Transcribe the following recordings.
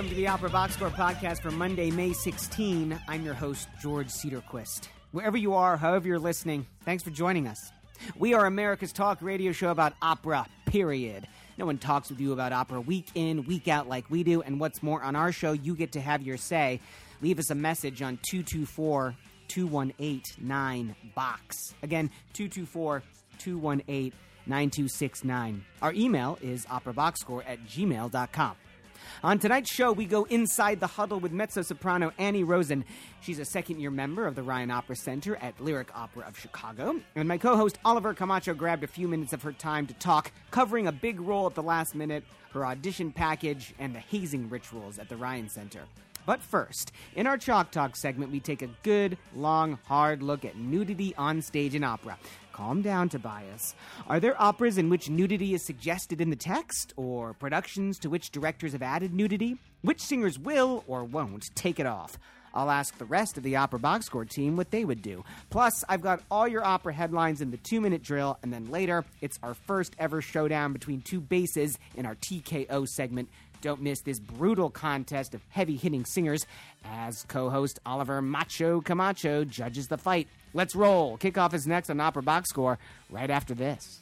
Welcome to the Opera Box Score podcast for Monday, May 16. I'm your host, George Cedarquist. Wherever you are, however you're listening, thanks for joining us. We are America's talk radio show about opera, period. No one talks with you about opera week in, week out like we do, and what's more, on our show, you get to have your say. Leave us a message on 224 218 9 Box. Again, 224 218 9269. Our email is operaboxscore at gmail.com. On tonight's show, we go inside the huddle with mezzo soprano Annie Rosen. She's a second year member of the Ryan Opera Center at Lyric Opera of Chicago. And my co host Oliver Camacho grabbed a few minutes of her time to talk, covering a big role at the last minute, her audition package, and the hazing rituals at the Ryan Center. But first, in our Chalk Talk segment, we take a good, long, hard look at nudity on stage in opera. Calm down, Tobias. Are there operas in which nudity is suggested in the text, or productions to which directors have added nudity? Which singers will or won't take it off? I'll ask the rest of the Opera Box Score team what they would do. Plus, I've got all your opera headlines in the two minute drill, and then later, it's our first ever showdown between two bases in our TKO segment. Don't miss this brutal contest of heavy hitting singers as co host Oliver Macho Camacho judges the fight. Let's roll. Kickoff is next on Opera Box Score right after this.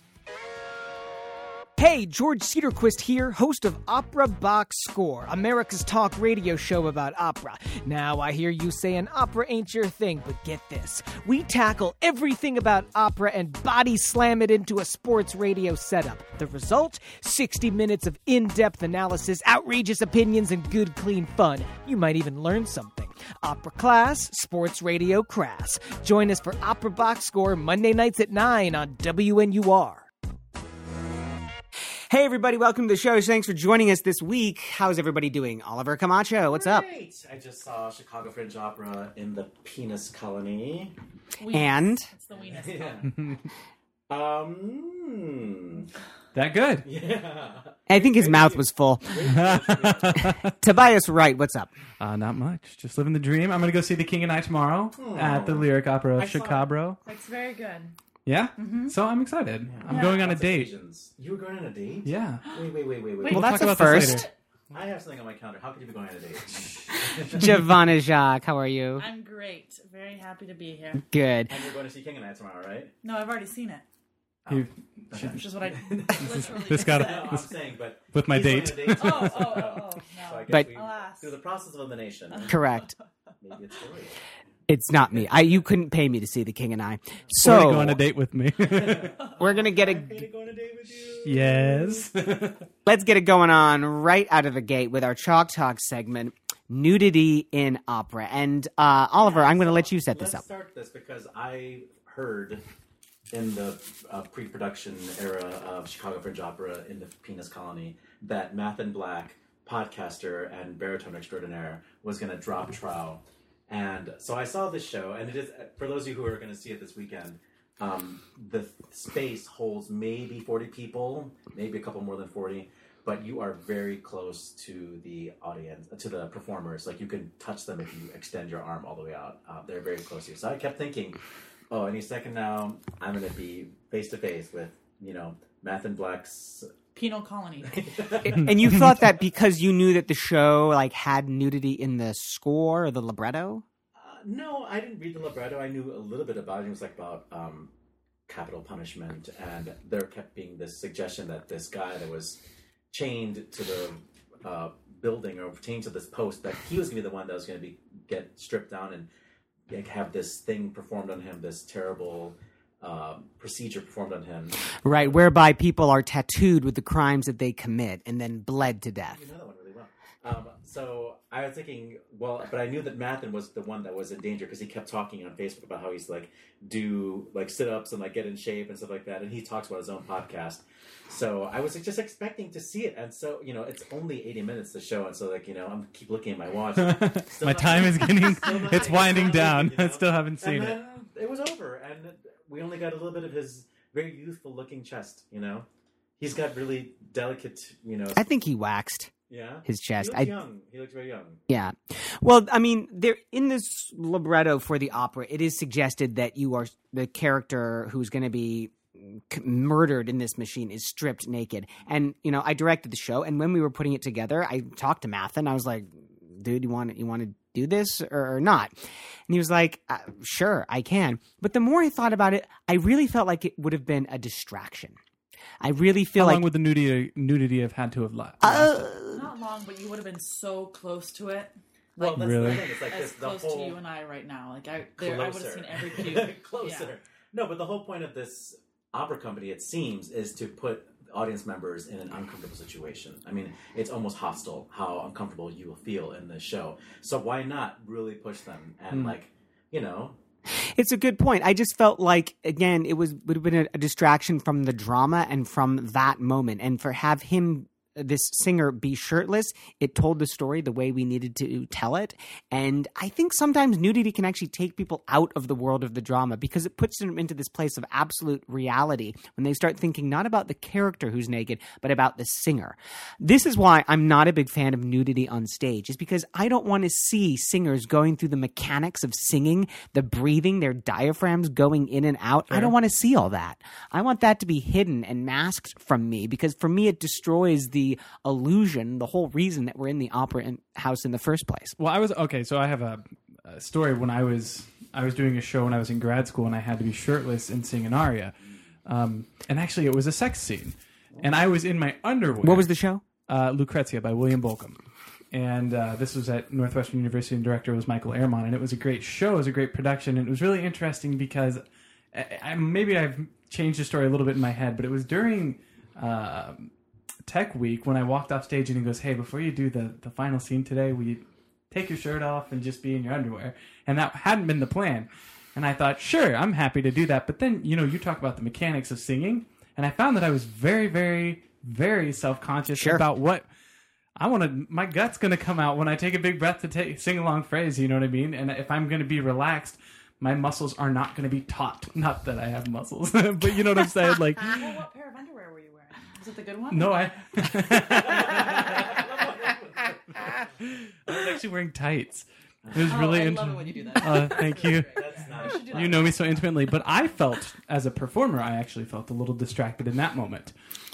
Hey, George Cedarquist here, host of Opera Box Score, America's talk radio show about opera. Now, I hear you saying opera ain't your thing, but get this. We tackle everything about opera and body slam it into a sports radio setup. The result 60 minutes of in depth analysis, outrageous opinions, and good, clean fun. You might even learn something. Opera class, sports radio crass. Join us for Opera Box Score Monday nights at 9 on WNUR. Hey, everybody, welcome to the show. Thanks for joining us this week. How's everybody doing? Oliver Camacho, what's up? Great. I just saw Chicago Fringe Opera in the Penis Colony. And It's the weenus. Yeah. um. That good. Yeah. I think his mouth was full. Tobias Wright, what's up? Uh, not much. Just living the dream. I'm going to go see The King and I tomorrow at the Lyric Opera of I saw- Chicago. It's very good. Yeah? Mm-hmm. So I'm excited. I'm Yeah. going on a Lots of date. occasions. You were going on a date? Yeah. Wait, wait, wait, wait, wait. Wait, Well, We'll that's talk a about first. I have something on my calendar. How could you be going on a date? Giovanna Jacques, how are you? I'm great. Very happy to be here. Good. and you're going to see King and I tomorrow, right? No, I've already seen it. You- oh. Which is what I literally This got just a- No. I'm saying, but With my date. date Oh, oh, oh, oh, no. guess But- we, Alas. through the process of elimination, Correct. maybe it's Dory. It's not me. I you couldn't pay me to see The King and I. Or So to go on a date with me. we're gonna get Ready to a go on a date with you? yes. let's get it going on right out of the gate with our Chalk Talk segment, nudity in opera. And uh, Oliver, I'm gonna let you set this Let's up. start this because I heard in the uh, pre-production era of Chicago Fringe Opera in the Penis Colony that Math and Black, podcaster and baritone extraordinaire, was going to drop trow. And so I saw this show, and it is for those of you who are going to see it this weekend. Um, the space holds maybe forty people, maybe a couple more than forty, but you are very close to the audience, to the performers. Like you can touch them if you extend your arm all the way out. Uh, they're very close to you. So I kept thinking, oh, any second now, I'm going to be face to face with you know Math and Black's. Penal colony. and you thought that because you knew that the show like had nudity in the score or the libretto? Uh, no, I didn't read the libretto. I knew a little bit about it. It was like about um, capital punishment, and there kept being this suggestion that this guy that was chained to the uh, building or chained to this post that he was going to be the one that was going to be get stripped down and like, have this thing performed on him, this terrible uh, procedure performed on him. Right, whereby people are tattooed with the crimes that they commit and then bled to death. You know that one really well. Um, so I was thinking, well, but I knew that Mathen was the one that was in danger because he kept talking on Facebook about how he's like do like sit ups and like get in shape and stuff like that, and he talks about his own podcast. So I was just expecting to see it, and so you know it's only eighty minutes to show, and so like you know I'm keep looking at my watch. My not- time is getting, it's winding down. leaving, you I still haven't seen and it. then it was over, and we only got a little bit of his very youthful looking chest. You know, he's got really delicate, you know. I think he waxed yeah, his chest. He looks I young. He looks very young. Yeah. Well, I mean, there in this libretto for the opera, it is suggested that you are the character who's going to be c- murdered in this machine is stripped naked. And you know, I directed the show, and when we were putting it together, I talked to Math, and I was like, "Dude, you want you want to do this or, or not?" And he was like, uh, "Sure, I can." But the more I thought about it, I really felt like it would have been a distraction. I really feel How like long would the nudity nudity have had to have la- uh. Not long, but you would have been so close to it. Like that's Really? the thing. It's like as this, the close whole to you and I right now. Like I, there, I would have seen every cue. closer. Yeah. No, but the whole point of this opera company, it seems, is to put audience members in an uncomfortable situation. I mean, it's almost hostile how uncomfortable you will feel in this show. So why not really push them and hmm. like, you know, It's a good point. I just felt like again, it was would have been a, a distraction from the drama and from that moment, and for have him this singer be shirtless, it told the story the way we needed to tell it. And I think sometimes nudity can actually take people out of the world of the drama because it puts them into this place of absolute reality when they start thinking not about the character who's naked, but about the singer. This is why I'm not a big fan of nudity on stage, is because I don't want to see singers going through the mechanics of singing, the breathing, their diaphragms going in and out. I don't want to see all that. I want that to be hidden and masked from me because for me it destroys the illusion, the whole reason that we're in the opera in- house in the first place. Well, I was okay. So I have a, a story when I was I was doing a show when I was in grad school and I had to be shirtless and sing an aria, um, and actually it was a sex scene, and I was in my underwear. What was the show? uh, Lucrezia by William Bolcom. And uh, this was at Northwestern University, and director was Michael Ehrman. And it was a great show, it was a great production. And it was really interesting because I, I, maybe I've changed the story a little bit in my head, but it was during uh, Tech Week when I walked off stage and he goes, Hey, before you do the, the final scene today, will you take your shirt off and just be in your underwear? And that hadn't been the plan. And I thought, sure, I'm happy to do that. But then, you know, you talk about the mechanics of singing. And I found that I was very, very, very self conscious Sure. about what I want to. My gut's going to come out when I take a big breath to take sing a long phrase. You know what I mean? And if I'm going to be relaxed, my muscles are not going to be taut. Not that I have muscles, but you know what I'm saying. Like, Well, what pair of underwear were you wearing? Was it the good one? no, I. I was actually wearing tights. It was Oh, really I love interesting. when you do that. Uh, thank you. that's not. You know me so intimately, but I felt as a performer, I actually felt a little distracted in that moment.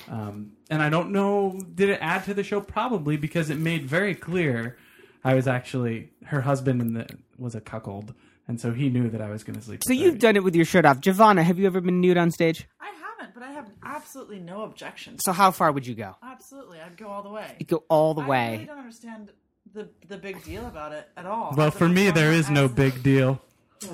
Um, and I don't know, did it add to the show? Probably because it made very clear I was actually her husband and the, was a cuckold, and so he knew that I was going to sleep. So with you've her. done it with your shirt off. Giovanna, have you ever been nude on stage? I haven't, but I have absolutely no objection. So how far would you go? Absolutely, I'd go all the way. You go all the I way. really don't understand the the big deal about it at all. Well, for me, there is no big deal.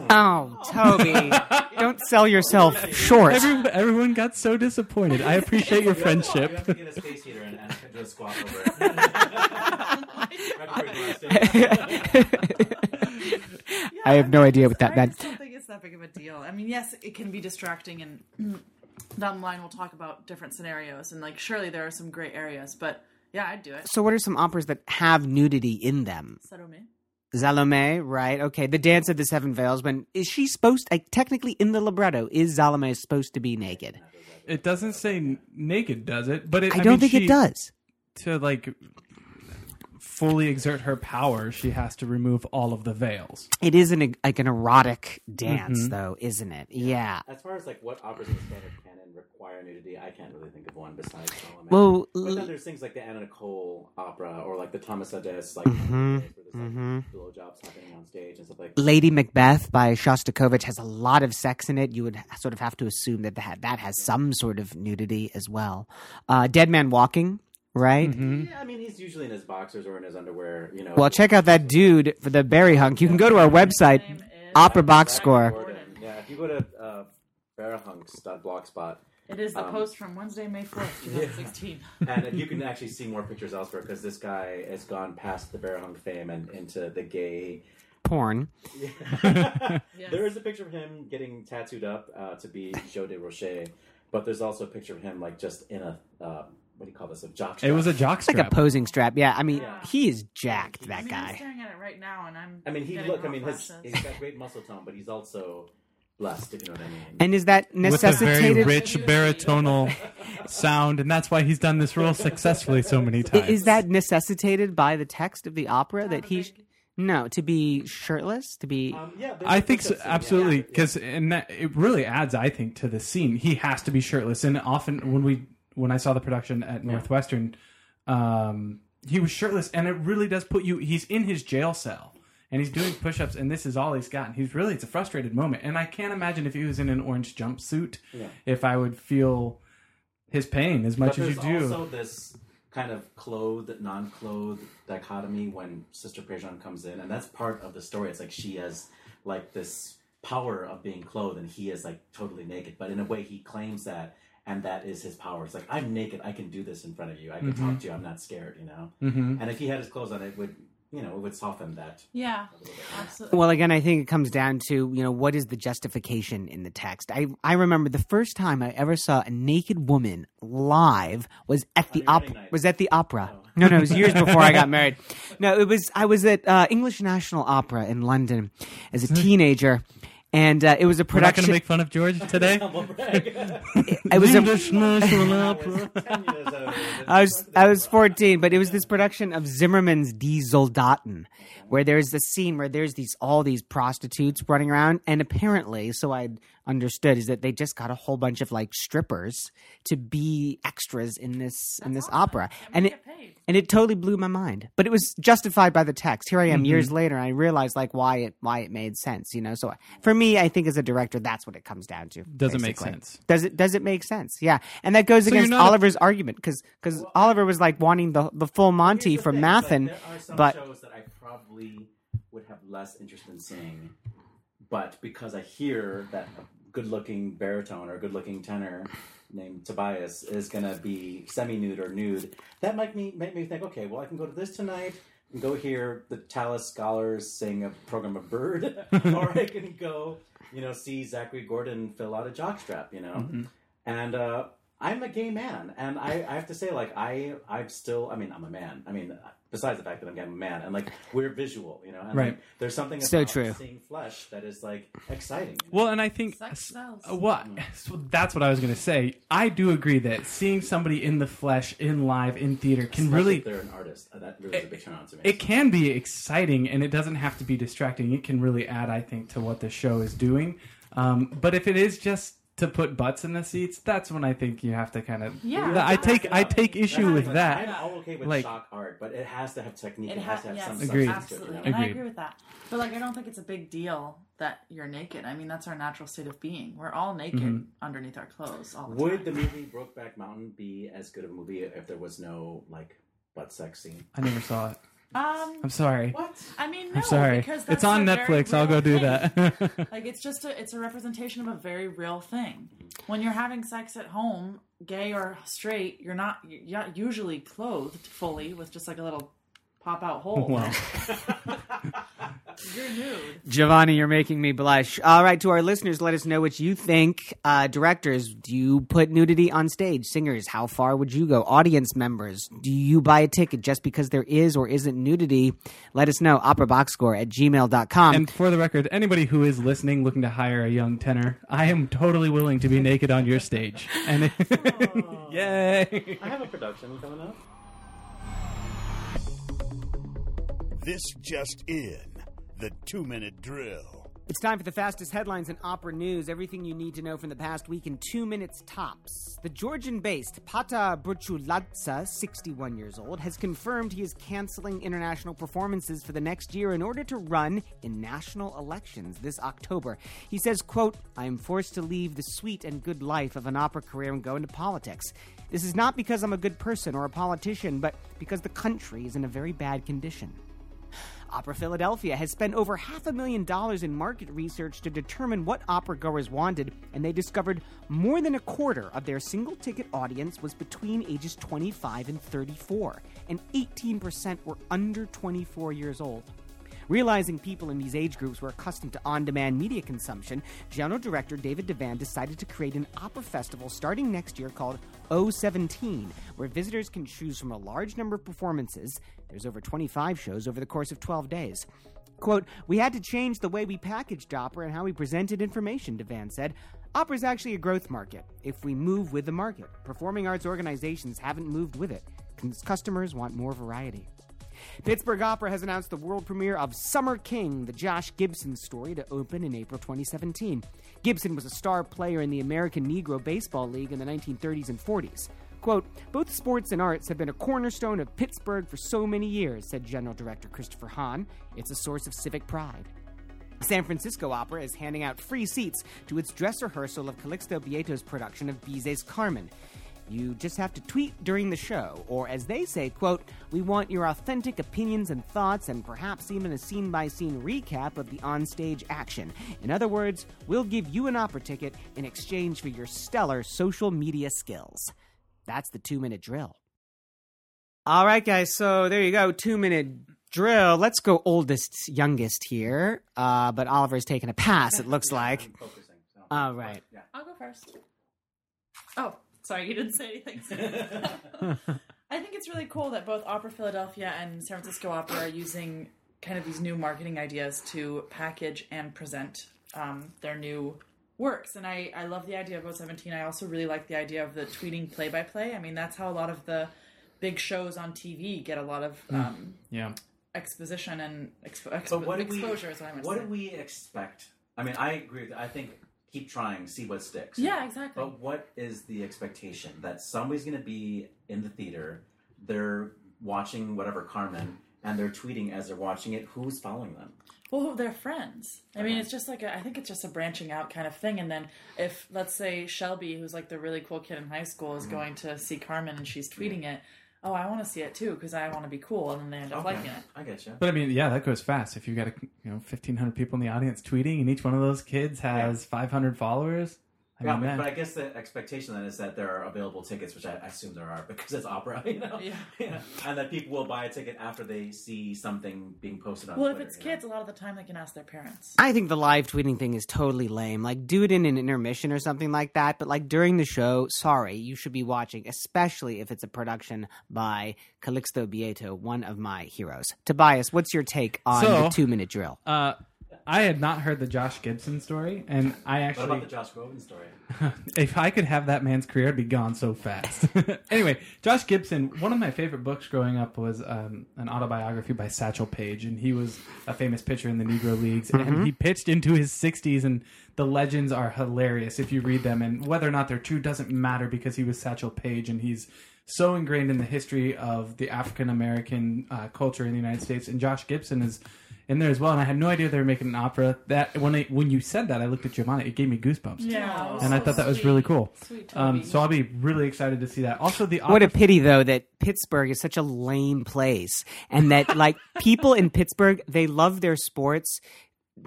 Oh, Toby. Don't sell yourself short. Everyone, everyone got so disappointed. I appreciate your You friendship. have to get a space heater and, and do squat over it. Right before you go on stage. I have no idea what that meant. just don't think it's that big of a deal. I mean, yes, it can be distracting, and down the line we'll talk about different scenarios, and like surely there are some gray areas, but yeah, I'd do it. So what are some operas that have nudity in them? Salome. Salome, right? Okay, the Dance of the Seven Veils. When is she supposed? Like, technically, in the libretto, is Salome supposed to be naked? It doesn't say n- naked, does it? But it, I don't mean, think she- it does. to like fully exert her power, she has to remove all of the veils. It is an like an erotic dance, Mm-hmm. though, isn't it? Yeah. As far as like what operas in the standard canon require nudity, I can't really think of one besides Salome. Well, but then there's things like the Anna Nicole opera or like the Thomas Adès, like Mm-hmm. where there's like blowjobs happening on stage and stuff like. Lady Macbeth by Shostakovich has a lot of sex in it. You would sort of have to assume that that, that has some sort of nudity as well. Uh, Dead Man Walking, right? Yeah, I mean he's usually in his boxers or in his underwear. You know. Well, check out that dude for the Barihunk. You can go to our website, Name is- Opera Box Zach Score. Gordon. Yeah, if you go to uh, Barihunks.blogspot, It is the Um, post from Wednesday, May fourth, two thousand sixteen. and you can actually see more pictures elsewhere because this guy has gone past the Barihunk fame and into the gay. Porn. There is a picture of him getting tattooed up uh, to be Joe de Rocher, but there's also a picture of him like just in a uh, what do you call this? A jock. Strap. It was a strap. jock It's like a posing strap. Yeah, I mean, Yeah. he is jacked, I that mean, I'm guy. staring at it right now, and I'm. I mean, he look. I mean, his, he's got great muscle tone, but he's also blessed. If you know what I mean. And is that necessitated? with a very necessitated? rich baritonal sound, and that's why he's done this role successfully so many times. Is that necessitated by the text of the opera that a he? big- No, to be shirtless, to be. Um, yeah, there's I a think so, push-up scene, yeah. absolutely Yeah. because and that it really adds I think to the scene. He has to be shirtless, and often when we when I saw the production at Northwestern, um, he was shirtless, and it really does put you. He's in his jail cell. And he's doing push-ups, and this is all he's got. And he's really, it's a frustrated moment. And I can't imagine if he was in an orange jumpsuit, Yeah. if I would feel his pain as much but as you there's do. also this kind of clothed, non-clothed dichotomy when Sister Prejean comes in, and that's part of the story. It's like she has like this power of being clothed, and he is like totally naked. But in a way, he claims that, and that is his power. It's like I'm naked, I can do this in front of you. I can talk to you. I'm not scared, you know. Mhm. And if he had his clothes on, it would, you know, it would soften that. Yeah, a little bit. absolutely. Well, again, I think it comes down to you know what is the justification in the text. I I remember the first time I ever saw a naked woman live was at the your opera. Was at the opera. No, no, it was years before I got married. No, it was I was at uh, English National Opera in London as a teenager, and uh, it was a We're not going to make fun of George today. Humble brag. it was a English National I was 10 years old. I was I was 14, but it was this production of Zimmermann's Die Soldaten, where there's this scene where there's these all these prostitutes running around, and apparently, so I understood, is that they just got a whole bunch of like strippers to be extras in this in this opera, and it paid. and it totally blew my mind. But it was justified by the text. Here I am Mm-hmm. years later, and I realized like why it why it made sense. You know, so for me, I think as a director, that's what it comes down to. Doesn't make sense. Does it? Does it make sense? Yeah, and that goes So against not a- Oliver's argument because because Oliver was like wanting the the full Monty the from thing, like, there are some but shows that I probably would have less interest in seeing, but because I hear that good-looking baritone or good-looking tenor named Tobias is gonna be semi-nude or nude, that might me make me think, okay, well, I can go to this tonight. and Go hear the Tallis scholars sing a program of Byrd, or I can go, you know, see Zachary Gordon fill out a jockstrap, you know, Mm-hmm. and uh, I'm a gay man, and I, I have to say, like, I, I'm still, I mean, I'm a man. I mean, besides the fact that I'm a man, and like, we're visual, you know, and Right. like, there's something So about true. seeing flesh that is like exciting. Well, and I think Sex sells. uh, what so that's what I was going to say. I do agree that seeing somebody in the flesh, in live, in theater, can Especially really if they're an artist. Uh, that really is a big turn on to me. it can be exciting, and it doesn't have to be distracting. It can really add, I think, to what the show is doing. Um, but if it is just to put butts in the seats, that's when I think you have to kind of. Yeah. I take I take issue That's with like- that. I'm all okay with Like- shock art, but it has to have technique. It It, has has, to have yes, some Agreed. substance to it. absolutely, You know? and I agree with that. But like, I don't think it's a big deal that you're naked. I mean, that's our natural state of being. We're all naked Mm-hmm. underneath our clothes all the Would the movie Brokeback Mountain be as good of a movie if there was no like butt sex scene? I never saw it. Um, I'm sorry. What? I mean, no, I'm sorry. because that's It's on Netflix. I'll go do thing. that. Like it's just a it's a representation of a very real thing. When you're having sex at home, gay or straight, you're not you're not usually clothed fully with just like a little pop out hole. Wow. You're nude. Giovanni, you're making me blush. All right, to our listeners, let us know what you think. Uh, directors, do you put nudity on stage? Singers, how far would you go? Audience members, do you buy a ticket just because there is or isn't nudity? Let us know. OperaBoxScore at gmail.com. And for the record, anybody who is listening looking to hire a young tenor, I am totally willing to be naked on your stage. And yay! I have a production coming up. This just in. The two minute drill. It's time for the fastest headlines in opera news. Everything you need to know from the past week in two minutes tops. The Georgian based Paata Burchuladze, 61 years old, has confirmed he is canceling international performances for the next year in order to run in national elections this October. He says, quote, I am forced to leave the sweet and good life of an opera career and go into politics. This is not because I'm a good person or a politician, but because the country is in a very bad condition. Opera Philadelphia has spent over half a million dollars in market research to determine what opera goers wanted, and they discovered more than a quarter of their single ticket audience was between ages 25 and 34, and 18% were under 24 years old. Realizing people in these age groups were accustomed to on demand media consumption, General Director David Devan decided to create an opera festival starting next year called O17, where visitors can choose from a large number of performances. There's over 25 shows over the course of 12 days. Quote, We had to change the way we packaged opera and how we presented information, Devan said. Opera is actually a growth market if we move with the market. Performing arts organizations haven't moved with it. Customers want more variety. Pittsburgh Opera has announced the world premiere of Summer King, the Josh Gibson story, to open in April 2017. Gibson was a star player in the American Negro Baseball League in the 1930s and 40s. Quote, both sports and arts have been a cornerstone of Pittsburgh for so many years, said General Director Christopher Hahn. It's a source of civic pride. San Francisco Opera is handing out free seats to its dress rehearsal of Calixto Bieito's production of Bizet's Carmen. You just have to tweet during the show, or as they say, quote, we want your authentic opinions and thoughts and perhaps even a scene by scene recap of the onstage action. In other words, we'll give you an opera ticket in exchange for your stellar social media skills. That's the two minute drill. All right, guys, so there you go, two minute drill. Let's go oldest, youngest here. Uh, but Oliver's taking a pass, it looks like. I'm focusing. So. All right. Yeah. I'll go first. Oh, sorry, you didn't say anything. I think it's really cool that both Opera Philadelphia and San Francisco Opera are using kind of these new marketing ideas to package and present um, their new works. And I, I love the idea of O17. I also really like the idea of the tweeting play by play. I mean, that's how a lot of the big shows on TV get a lot of um, Yeah. exposition and expo- expo- But what do we, is what I meant what say. do we expect? I mean, I agree. With, I think keep trying, see what sticks. Yeah, exactly. But what is the expectation that somebody's going to be in the theater? They're watching whatever Carmen, and they're tweeting as they're watching it. Who's following them? Well, they're friends. I mean, it's just like a, I think it's just a branching out kind of thing. And then if let's say Shelby, who's like the really cool kid in high school, Mm-hmm. is going to see Carmen and she's tweeting it, oh, I want to see it too because I want to be cool, and then they end up liking it. I get you. But I mean, yeah, that goes fast. If you've got a, you know fifteen hundred people in the audience tweeting, and each one of those kids has five hundred followers, I Yeah, mean, but, but I guess the expectation then is that there are available tickets, which I, I assume there are because it's opera, you know. Yeah. and that people will buy a ticket after they see something being posted on. Well, if it's you know? kids, a lot of the time they can ask their parents. I think the live tweeting thing is totally lame. Like, do it in an intermission or something like that. But like during the show, sorry, you should be watching, especially if it's a production by Calixto Bieito, one of my heroes. Tobias, what's your take on So- the two minute drill? uh, I had not heard the Josh Gibson story, and I What actually, about the Josh Groban story? if I could have that man's career, I'd be gone so fast. anyway, Josh Gibson, one of my favorite books growing up was um, an autobiography by Satchel Paige, and he was a famous pitcher in the Negro Leagues, and he pitched into his 60s, and the legends are hilarious if you read them, and whether or not they're true doesn't matter because he was Satchel Paige, and he's so ingrained in the history of the African American uh, culture in the United States, and Josh Gibson is in there as well. And I had no idea they were making an opera. That when I, when you said that, I looked at Giovanna. It gave me goosebumps. Yeah, And I thought that was really cool. Sweet Um, so I'll be really excited to see that. Also, the What a pity, though, that Pittsburgh is such a lame place, and that like people in Pittsburgh they love their sports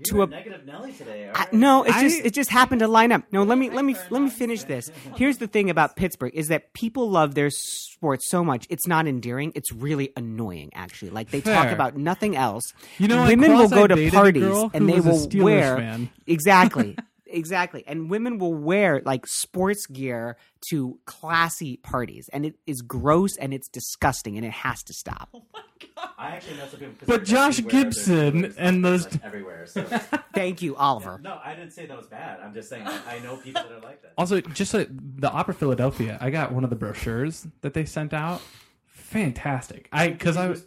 to You're a negative Nelly today. I, right? no, it's I- just it just happened to line up. No, let me let me let me finish this. Here's the thing about Pittsburgh is that people love their sports so much. It's not endearing. It's really annoying, actually. Like they talk about nothing else. You know, women will go to parties and they will Steelers wear fan. exactly. Exactly. And women will wear like sports gear to classy parties. And it is gross and it's disgusting and it has to stop. Oh I actually know some people. 'cause But Josh see where there's Gibson and fans, those- like, everywhere. So Thank you, Oliver. no, I didn't say that was bad. I'm just saying I, I know people that are like that. Also, just like the Opera Philadelphia, I got one of the brochures that they sent out. Fantastic. I because I was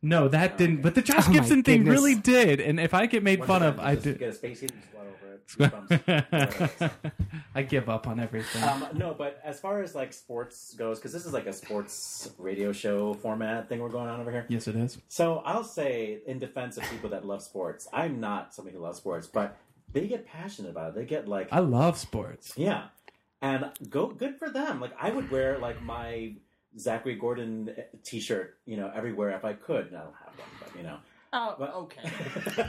no, that oh, didn't. But the Josh Oh Gibson thing goodness. really did. And if I get made Once fun of, I just Goosebumps. I give up on everything. Um, no, but as far as like sports goes, because this is like a sports radio show format thing we're going on over here. yes, it is. So I'll say, in defense of people that love sports, I'm not somebody who loves sports, but they get passionate about it. They get like, I love sports. yeah, and go good for them. Like I would wear like my Zachary Gordon T-shirt, you know, everywhere if I could. And I don't have one, but you know. oh, But- okay.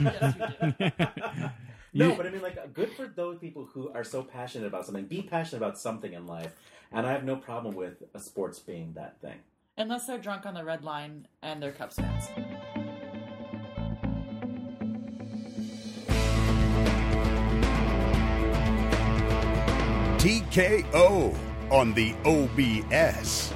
yes, you did. no, You- but I mean, like, good for those people who are so passionate about something. Be passionate about something in life, and I have no problem with a sports being that thing. Unless they're drunk on the red line and they're Cubs fans. TKO on the OBS.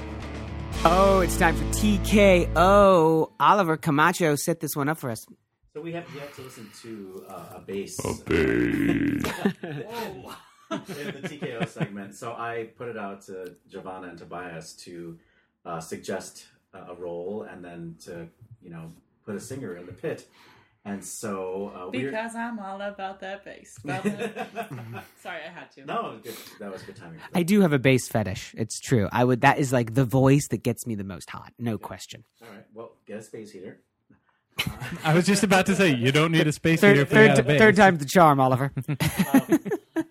Oh, it's time for TKO. Oliver Camacho set this one up for us. So we have yet to listen to uh, a bass. A Bass. in the TKO segment. So I put it out to Giovanna and Tobias to uh, suggest uh, a role and then to you know put a singer in the pit. And so uh, we're Because I'm all about that bass. About that- Sorry, I had to. no, good. that was good timing. I do have a bass fetish. It's true. I would. That is like the voice that gets me the most hot. No question. All right, well, get a space heater. I was just about to say you don't need a space Third, heater for you third, got a bass. third time's the charm, Oliver. Um,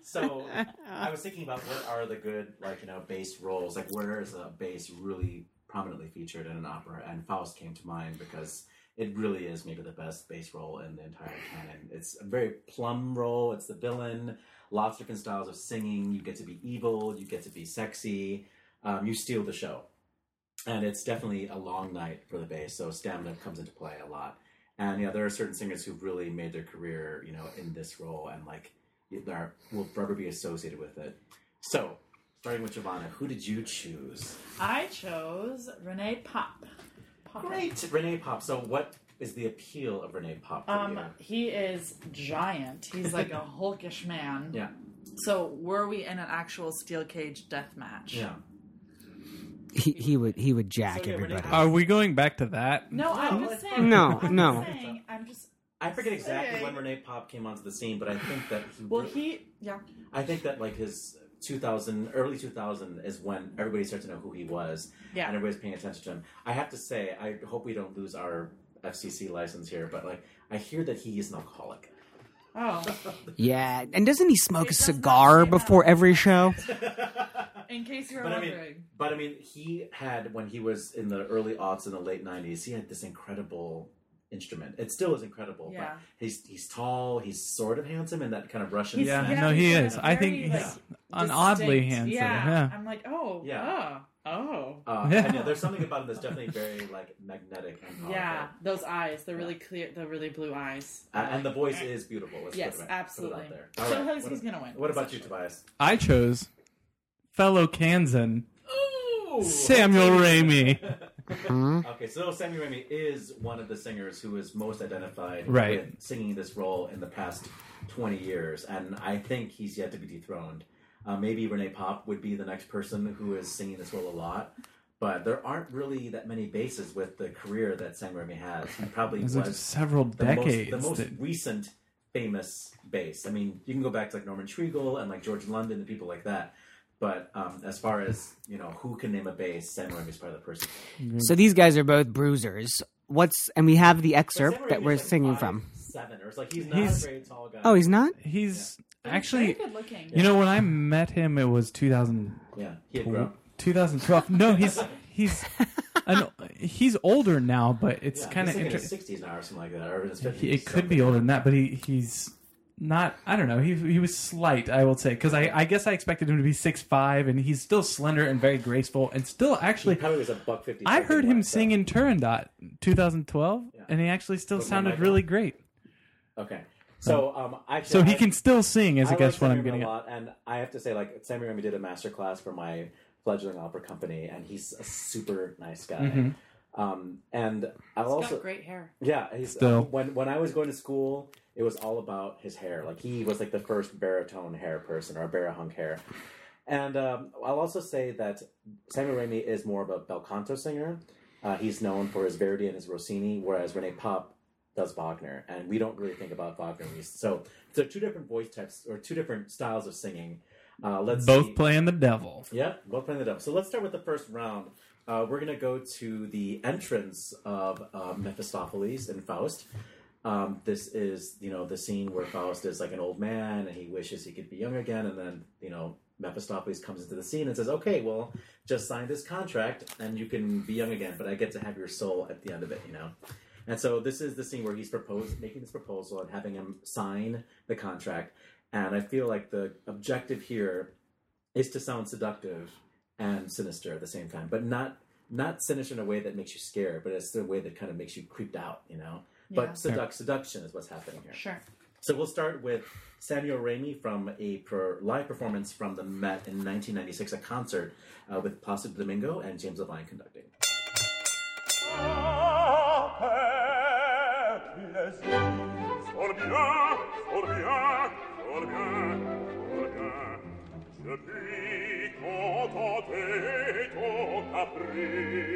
so I was thinking about what are the good like you know bass roles like where is a bass really prominently featured in an opera and Faust came to mind because it really is maybe the best bass role in the entire canon. It's a very plum role. It's the villain. Lots of different styles of singing. You get to be evil. You get to be sexy. Um, you steal the show, and it's definitely a long night for the bass. So stamina comes into play a lot. And yeah, there are certain singers who've really made their career, you know, in this role, and like are will forever be associated with it. So, starting with Giovanna, who did you choose? I chose René Pape. Pape. Great, René Pape. So, what is the appeal of René Pape for Um, you? he is giant. He's like a hulkish man. Yeah, So were we in an actual steel cage death match? yeah. He, he would. He would jack So, everybody. Are we going back to that? No, I'm just saying. No, I'm no. Just saying, I'm just. I forget exactly Say. when René Pape came onto the scene, but I think that he. Well, really- he. Yeah. I think that like his 2000, early 2000 is when everybody started to know who he was, Yeah. and everybody's paying attention to him. I have to say, I hope we don't lose our FCC license here, but like I hear that he is an alcoholic. Oh. Yeah, and doesn't he smoke It a does not cigar say that. before every show? In case you were But I wondering. mean, but I mean, he had when he was in the early aughts in the late '90s, he had this incredible instrument. It still is incredible. Yeah. But he's he's tall, he's sort of handsome in that kind of Russian. Yeah, snap. no, he he's is. I think very, he's like, an oddly handsome. Yeah. Yeah. I'm like, oh. Yeah. Oh. Oh. Uh, Yeah. and yeah, there's something about him that's definitely very like magnetic and. Yeah, those eyes, the really clear, the really blue eyes. Uh, and the voice is beautiful. Let's Yes, put it, put it absolutely. out there. So All right. who's- What- who's gonna win? What about you, Tobias? I chose fellow Kansan Ooh, Samuel Ramey. Hmm? Okay, so Samuel Ramey is one of the singers who is most identified Right. with singing this role in the past 20 years, and I think he's yet to be dethroned. Uh, maybe René Pape would be the next person who is singing this role a lot, but there aren't really that many bases with the career that Samuel Ramey has. He probably There's was like several the decades. most, the most that- recent famous bass. I mean, you can go back to like Norman Treigle and like George London and people like that. But um, as far as you know, who can name a bass? Samuel Ramey is probably the person. So these guys are both bruisers. What's and we have the excerpt that we're like, singing five, from. Seven, or it's like he's not He's- a very tall guy. Oh, he's not. He's But he's actually, very good looking. you know, when I met him, it was 2000, yeah, he had grown. 2012. No, he's he's an, he's older now, but it's Yeah, kind of like interesting. sixties now or something like that, or in his fifties. He, it could be older than that, but he he's not. I don't know. He he was slight, I will say, because I I guess I expected him to be six five, and he's still slender and very graceful, and still He actually. probably was a buck fifty. I heard him sing in Turandot 2012, Yeah. and he actually still my sounded really great. Okay, so um, actually, So he I- can still sing, as I I guess like what I'm getting a at. and I have to say, like Sammy Ramey did a master class for my fledgling opera company, and he's a super nice guy. Mm-hmm. Um, and I've He's also, got great hair. yeah, he's Still. when when I was going to school, it was all about his hair. Like he was like the first baritone hair person or barihunk hair. And um, I'll also say that Samuel Ramey is more of a bel canto singer. Uh, he's known for his Verdi and his Rossini, whereas René Pape does Wagner, and we don't really think about Wagner. So, so two different voice types or two different styles of singing. Uh, let's Both see. playing the devil. Yeah, both playing the devil. So let's start with the first round. Uh, we're gonna go to the entrance of uh, Mephistopheles in Faust. Um, this is, you know, the scene where Faust is like an old man and he wishes he could be young again, and then, you know, Mephistopheles comes into the scene and says, "Okay, well, just sign this contract and you can be young again, but I get to have your soul at the end of it," you know. And so this is the scene where he's proposed, making this proposal and having him sign the contract. And I feel like the objective here is to sound seductive and sinister at the same time, but not not sinister in a way that makes you scared, but it's the way that kind of makes you creeped out, you know. Yeah. But seduc- seduction is what's happening here. Sure. So we'll start with Samuel Ramey from a per- live performance from the Met in 1996, a concert uh, with Placido Domingo and James Levine conducting. aprir.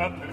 Caprice.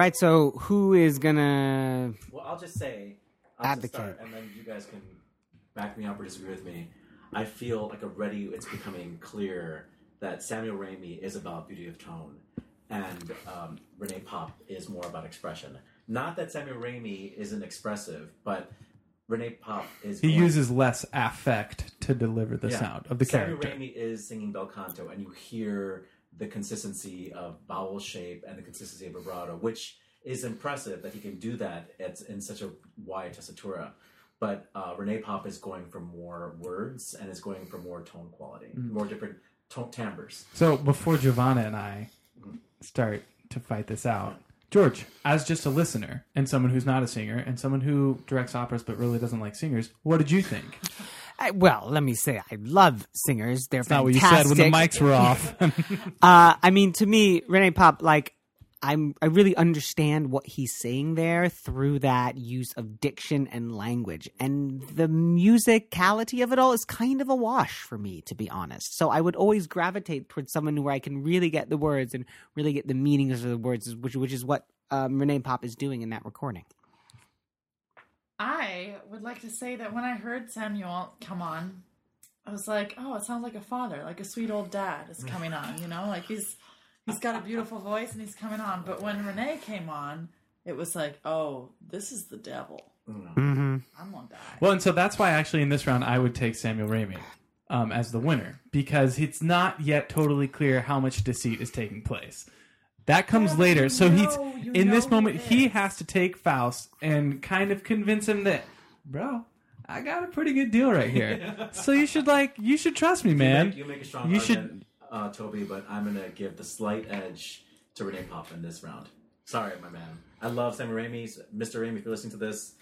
Right, so who is gonna? Well, I'll just say, I'll just Advocate. start, and then you guys can back me up or disagree with me. I feel like already it's becoming clear that Samuel Ramey is about beauty of tone, and um, René Pape is more about expression. Not that Samuel Ramey isn't expressive, but René Pape is. He going- uses less affect to deliver the Yeah. sound of the Samuel character. Samuel Ramey is singing bel canto, and you hear the consistency of vowel shape and the consistency of vibrato, which is impressive that he can do that at, in such a wide tessitura. But uh, René Pape is going for more words and is going for more tone quality, Mm. more different tone timbres. So before Giovanna and I start to fight this out, George, as just a listener and someone who's not a singer and someone who directs operas but really doesn't like singers, what did you think? I, well, let me say, I love singers. They're fantastic. Not what you said when the mics were off. Uh, I mean, to me, René Pape, like, I'm, I really understand what he's saying there through that use of diction and language. And the musicality of it all is kind of a wash for me, to be honest. So I would always gravitate towards someone where I can really get the words and really get the meanings of the words, which, which is what um, René Pape is doing in that recording. I would like to say that when I heard Samuel come on, I was like, "Oh, it sounds like a father, like a sweet old dad is coming on." You know, like he's he's got a beautiful voice and he's coming on. But when René came on, it was like, "Oh, this is the devil. Mm-hmm. I'm gonna die." well, and so that's why actually in this round I would take Samuel Ramey um, as the winner because it's not yet totally clear how much deceit is taking place. That comes Yeah, later. So he's know- you in this moment it he has to take Faust and kind of convince him that, bro, I got a pretty good deal right here. so you should like you should trust me, You man. make, you make a strong You argument, uh, Toby, but I'm going to give the slight edge to René Pape in this round. Sorry, my man. I love Sam Ramey. Mr. Ramey, if you're listening to this,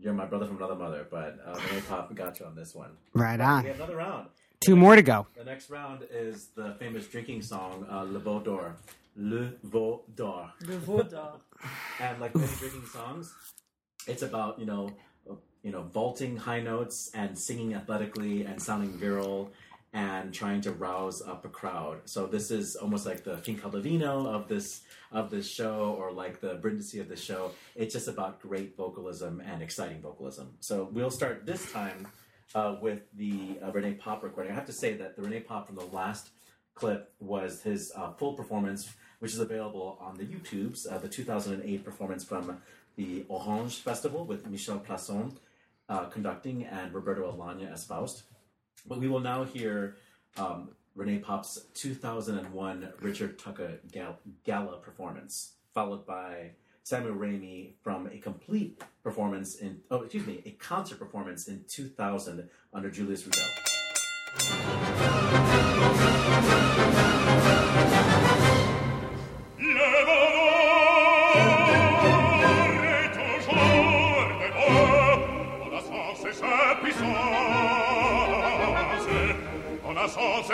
you're my brother from another mother, but uh, René Pape, got you on this one. Right on. We on. have another round. Two more to go. The next round is the famous drinking song, uh, Le Beau d'Or. Le Veau d'Or. Le Vaudor. And like many drinking songs, it's about, you know, you know, vaulting high notes and singing athletically and sounding virile and trying to rouse up a crowd. So this is almost like the Fin ch'han dal vino of this of this show, or like the Brindisi of the show. It's just about great vocalism and exciting vocalism. So we'll start this time uh, with the uh, René Pape recording. I have to say that the René Pape from the last clip was his uh, full performance, which is available on the YouTubes. Uh, the 2008 performance from the Orange Festival with Michel Plasson uh, conducting and Roberto Alagna as Faust. But we will now hear um, René Pape's 2001 Richard Tucker Gal- Gala performance, followed by Samuel Ramey from a complete performance in, oh, excuse me, a concert performance in 2000 under Julius Rudel.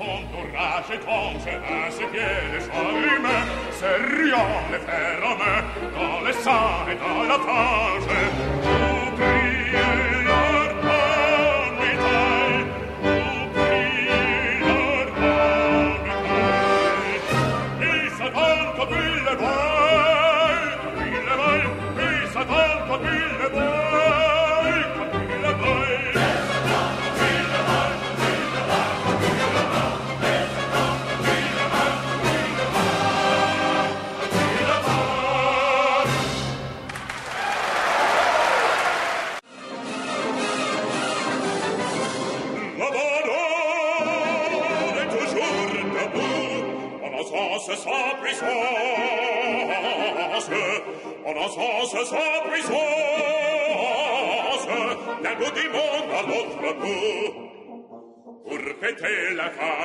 Entourage comme un sépier les chorumes, serrurions les fermes, dans le sang et dans la fange.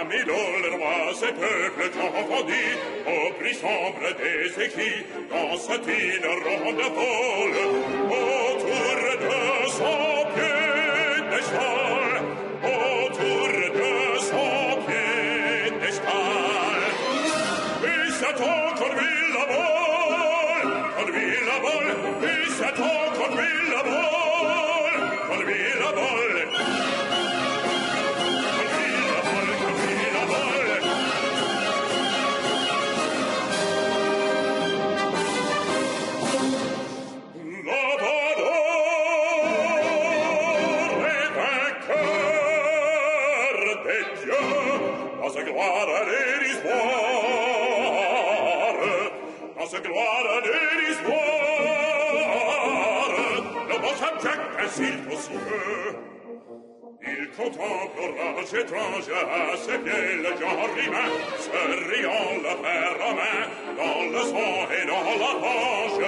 jamais dont le roi ce peuple tant entendu, au prix sombre des écrits, dans sa tine ronde folle, autour de son pied d'échelle, autour de son pied d'échelle. Et cet homme conduit la vol, conduit la vol, et cet homme conduit ainsi aux cieux. Il contemple l'orage étrange à ses pieds le genre humain, se riant le fer dans le sang et dans la fange.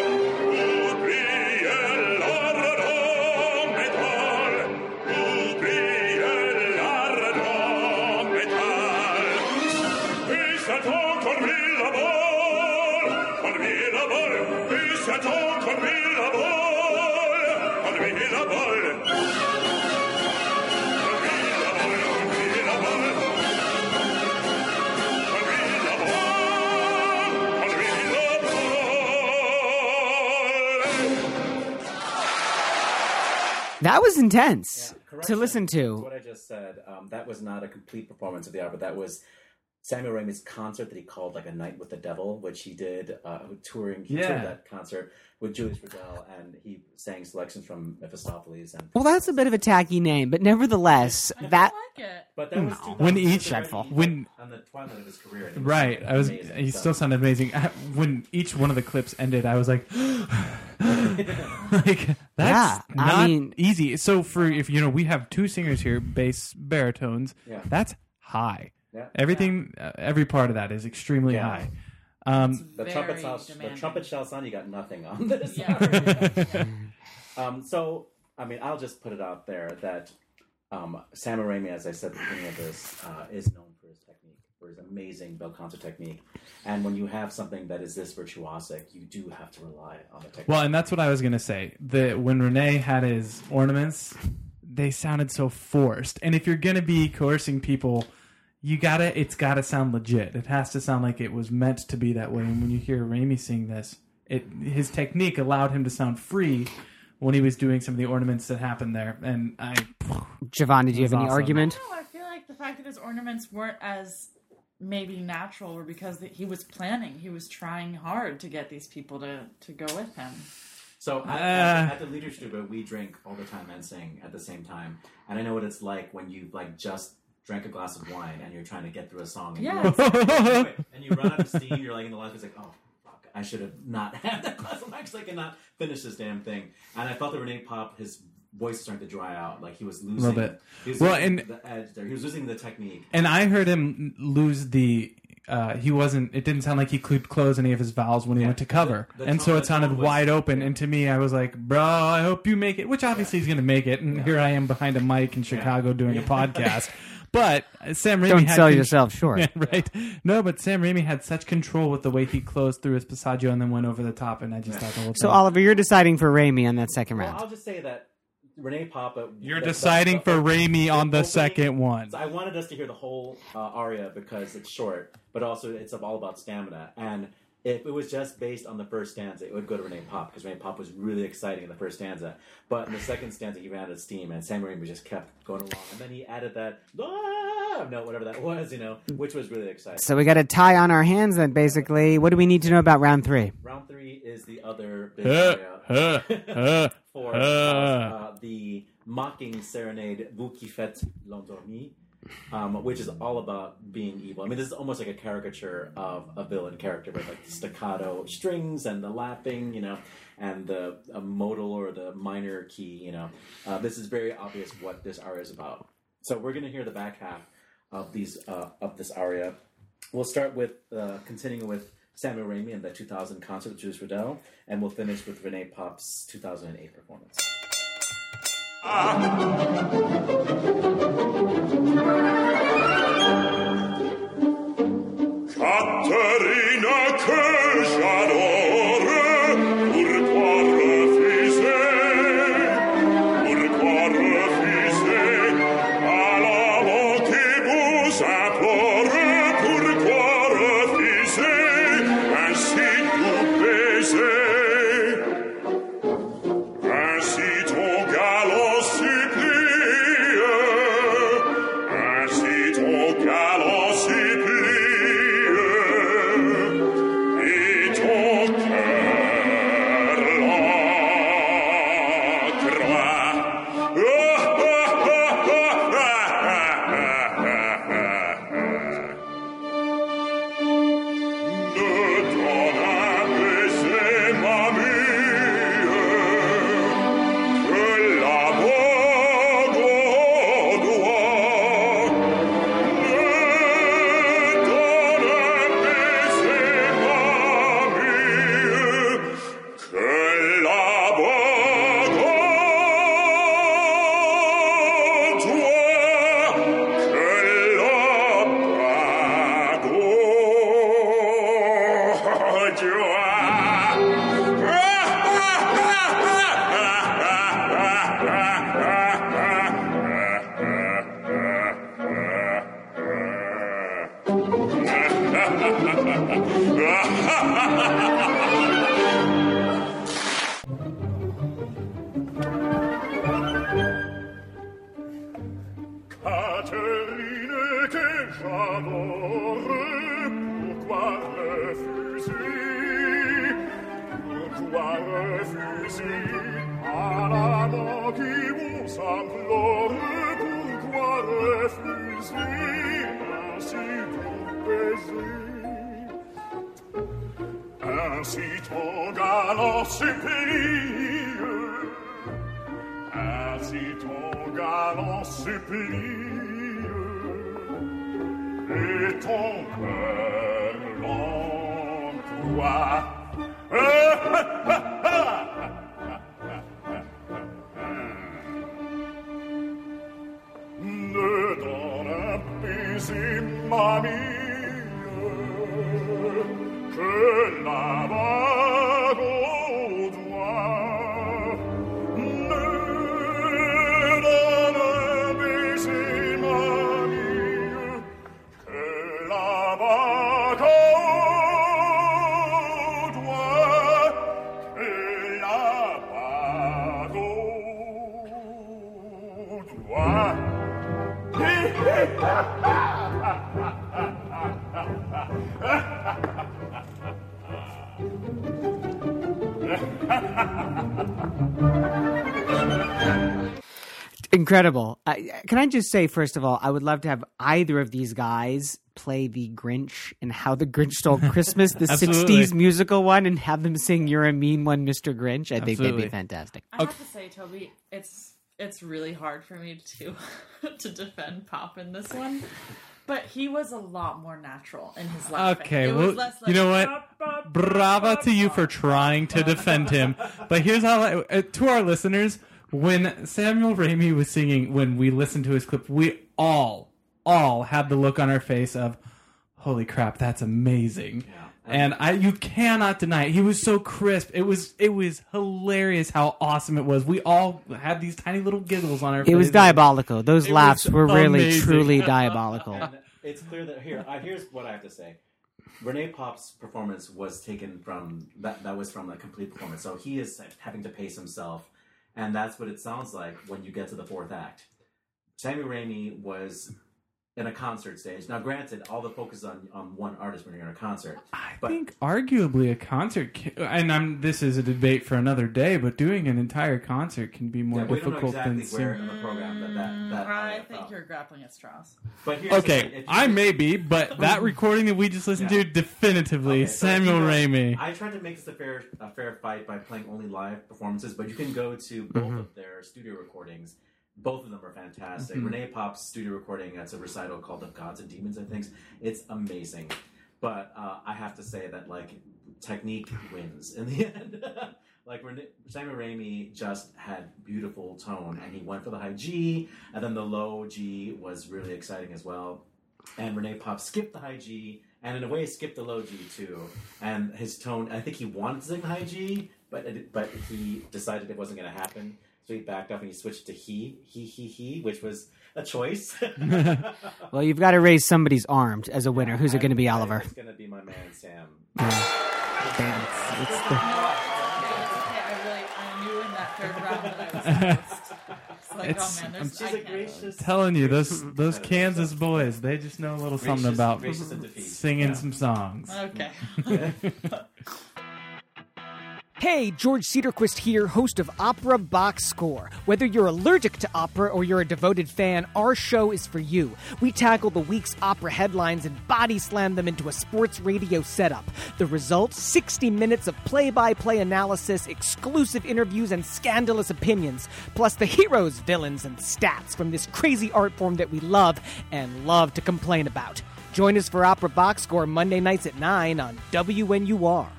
That was intense to listen to to. What I just said, um, that was not a complete performance of the opera. That was Samuel Ramey's concert that he called like a night with the devil, which he did uh, touring. He Yeah. toured that concert with Julius Rudel, and he sang selections from Mephistopheles. And Well, that's a bit of a tacky name, but nevertheless, I that like it. but that was No. 2000 When each- Dreadful. when- on the twilight of his career. and Right. I was. amazing, He so. still sounded amazing. I- When each one of the clips ended, I was like, like that's Yeah, I not mean- easy. So for if you know, we have two singers here, bass, baritones. Yeah. That's high. Yeah. Everything, uh, every part of that is extremely Yeah. high. Um, The Very trumpet sounds, the trumpet shall sound. You got nothing on this. Yeah. Um, so, I mean, I'll just put it out there that um, Sam Ramey, as I said at the beginning of this, uh, is known for his technique, for his amazing bel canto technique. And when you have something that is this virtuosic, you do have to rely on the technique. well, and that's what I was gonna say. That when René had his ornaments, they sounded so forced. And if you're gonna be coercing people, you gotta it's gotta sound legit. It has to sound like it was meant to be that way. And when you hear Ramey sing this, it his technique allowed him to sound free when he was doing some of the ornaments that happened there. And I Javon, did you have That's any awesome. argument? No, I feel like the fact that his ornaments weren't as maybe natural were because he was planning. He was trying hard to get these people to, to go with him. So at, Uh. at, at the Leader Studio, we drink all the time and sing at the same time. And I know what it's like when you like just drank a glass of wine and you're trying to get through a song. And Yeah. You, and you run out of steam. You're like in the last. It's like, oh fuck, I should have not had that glass of wine because I cannot finish this damn thing. And I felt that René Pape, his voice was starting to dry out. Like he was losing. bit. He was Well, and- the edge there. He was losing the technique. and I heard him lose the. Uh, he wasn't. It didn't sound like he could close any of his vowels when he Yeah. went to cover, The- the and tone- so it sounded was- wide open. yeah. And to me, I was like, "Bro, I hope you make it." Which obviously he's going to make it. And here I am behind a mic in Chicago doing a podcast. But Sam Ramey Don't had sell con- yourself short. Yeah, right? No, but Sam Ramey had such control with the way he closed through his passaggio and then went over the top, and I just thought the whole So, thing- Oliver, you're deciding for Ramey on that second Well, round. I'll just say that René Pape. You're the- the- deciding the- for Ramey on the opening- second one. So I wanted us to hear the whole uh, aria because it's short, but also it's all about stamina. And if it was just based on the first stanza, it would go to René Pape because René Pape was really exciting in the first stanza. But in the second stanza, he ran out of steam, and Sam Ramey just kept going along. And then he added that ah, no, whatever that was, you know, which was really exciting. So we got a tie on our hands then, basically. What do we need to know about round three? Round three is the other big area huh, huh, for uh, the mocking serenade Vous qui faites l'endormi, um, which is all about being evil. I mean, this is almost like a caricature of a villain character with like the staccato strings and the lapping, you know, and the modal or the minor key, you know. Uh, this is very obvious what this aria is about. So we're going to hear the back half of these uh, of this aria. We'll start with uh, continuing with Samuel Ramey and the 2000 concert with Jules Rudel, and we'll finish with René Pape's 2008 performance. Caterina Incredible. I, can I just say, first of all, I would love to have either of these guys play the Grinch and How the Grinch Stole Christmas, the 60s musical one, and have them sing You're a Mean One, Mr. Grinch. I think that'd be fantastic. I have to say, Toby, it's it's really hard for me to to defend Pape in this one. But he was a lot more natural in his laughing. Okay, it well, was less like, you know what? "Pop, pop, Bravo pop, to you for trying to defend him. But here's how, I, uh, to our listeners, when Samuel Ramey was singing, when we listened to his clip, we all, all had the look on our face of, holy crap, that's amazing. And I, you cannot deny it. He was so crisp. It was, it was hilarious how awesome it was. We all had these tiny little giggles on our It was diabolical. Those It laughs was were really, truly diabolical. And it's clear that here, uh, here's what I have to say. René Pape's performance was taken from that. That was from a complete performance. So he is having to pace himself, and that's what it sounds like when you get to the fourth act. Sammy Ramey was in a concert stage. Now, granted, all the focus on on one artist when you're in a concert. I but think arguably a concert, can, and I'm this is a debate for another day, but doing an entire concert can be more yeah, we don't know difficult exactly than where sing. in the program that that, that I think fell. you're grappling at straws. But here's Okay, I may be, but that recording that we just listened Yeah. to, definitively Okay, so Samuel you go- Ramey. I tried to make this a fair a fair fight by playing only live performances, but you can go to both Mm-hmm. of their studio recordings. Both of them are fantastic. Mm-hmm. René Pape's studio recording, it's a recital called "Of Gods and Demons," I think. It's amazing, but uh, I have to say that like technique wins in the end. like René- Samuel Ramey just had beautiful tone, and he went for the high G, and then the low G was really exciting as well and René Pape skipped the high G, and in a way skipped the low G too. And his tone, I think he wanted to sing the high G, but it, but he decided it wasn't going to happen, so he backed up and he switched to he, he, he, he, which was a choice. Well, you've got to raise somebody's armed as a winner. Who's it going to be, I- Oliver? It's going to be my man Sam. Damn, it's- it's the- I really, I knew in that third round that I was. It's like, oh man, I'm there's, She's I a can't. gracious. Telling you, those those Kansas boys, they just know a little something about gracious in defeat. singing Yeah. some songs. Okay. Hey, George Cedarquist here, host of Opera Box Score. Whether you're allergic to opera or you're a devoted fan, our show is for you. We tackle the week's opera headlines and body slam them into a sports radio setup. The result 60 minutes of play by play analysis, exclusive interviews, and scandalous opinions, plus the heroes, villains, and stats from this crazy art form that we love and love to complain about. Join us for Opera Box Score Monday nights at 9 on WNUR.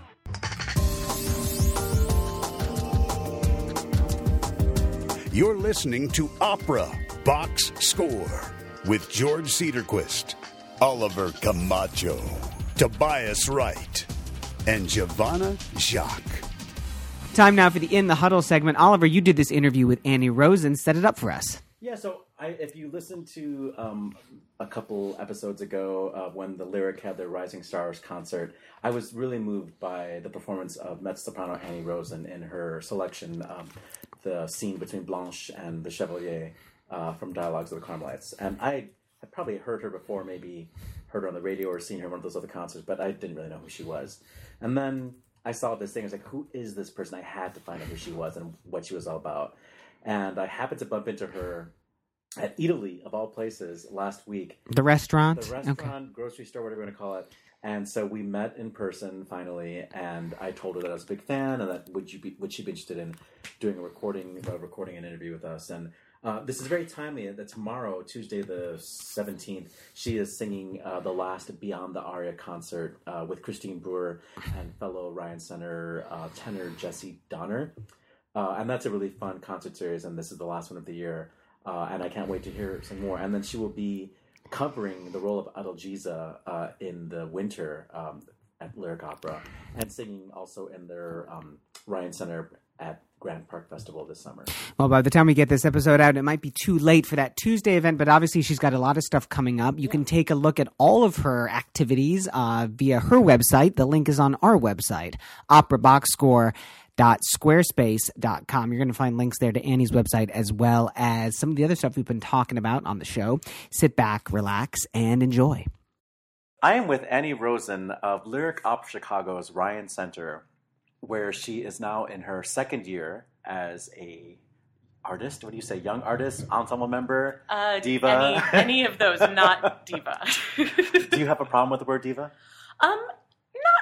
You're listening to Opera Box Score with George Cedarquist, Oliver Camacho, Tobias Wright, and Giovanna Jacques. Time now for the In the Huddle segment. Oliver, you did this interview with Annie Rosen. Set it up for us. Yeah, so I, if you listen to um, a couple episodes ago uh, when the Lyric had their Rising Stars concert, I was really moved by the performance of mezzo soprano Annie Rosen in her selection, um, the scene between Blanche and the Chevalier uh, from Dialogues of the Carmelites. And I had probably heard her before, maybe heard her on the radio or seen her at one of those other concerts, but I didn't really know who she was. And then I saw this thing. I was like, "Who is this person?" I had to find out who she was and what she was all about. And I happened to bump into her at Eataly, of all places, last week. The restaurant. The restaurant, grocery store, whatever you want to call it. And so we met in person finally, and I told her that I was a big fan, and that would you be would she be interested in doing a recording, uh, recording an interview with us? And uh, this is very timely. That tomorrow, Tuesday the seventeenth, she is singing uh, the last Beyond the Aria concert uh, with Christine Brewer and fellow Ryan Center uh, tenor Jesse Donner, uh, and that's a really fun concert series. And this is the last one of the year, uh, and I can't wait to hear some more. And then she will be covering the role of Adalgisa uh, in the winter um, at Lyric Opera, and singing also in their um, Ryan Center at Grant Park Festival this summer. Well, by the time we get this episode out, it might be too late for that Tuesday event, but obviously she's got a lot of stuff coming up. You can take a look at all of her activities uh, via her website. The link is on our website, operaboxscore.squarespace.com. You're going to find links there to Annie's website as well as some of the other stuff we've been talking about on the show. Sit back, relax, and enjoy. I am with Annie Rosen of Lyric Opera Chicago's Ryan Center, where she is now in her second year as a artist. What do you say? Young artist, ensemble member, Uh, diva. Any, any of those, not diva. do you have a problem with the word diva? um,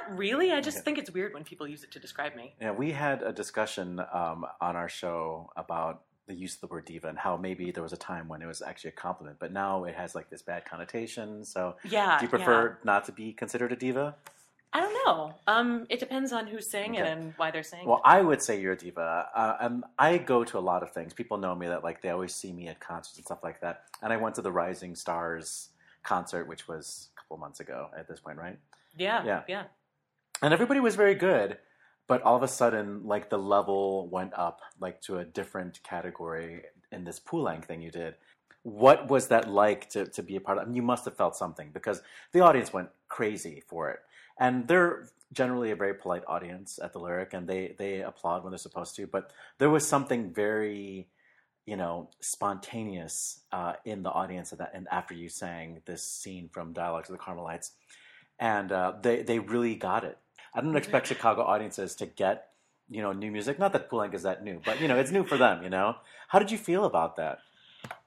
not really. I just think it's weird when people use it to describe me. Yeah, we had a discussion um, on our show about the use of the word diva and how maybe there was a time when it was actually a compliment, but now it has like this bad connotation. So, Yeah. do you prefer not to be considered a diva? I don't know. Um, it depends on who's saying it and why they're saying Well, it. I would say you're a diva, uh, and I go to a lot of things. People know me that like they always see me at concerts and stuff like that. And I went to the Rising Stars concert, which was a couple months ago at this point, right? Yeah. yeah. Yeah. And everybody was very good but all of a sudden like the level went up like to a different category in this Poulenc thing you did what was that like to, to be a part of I mean, you must have felt something because the audience went crazy for it and they're generally a very polite audience at the lyric and they they applaud when they're supposed to but there was something very you know spontaneous uh, in the audience that and after you sang this scene from dialogues of the carmelites and uh, they they really got it. I don't expect Chicago audiences to get you know new music. Not that Poulenc is that new, but you know it's new for them. You know, how did you feel about that?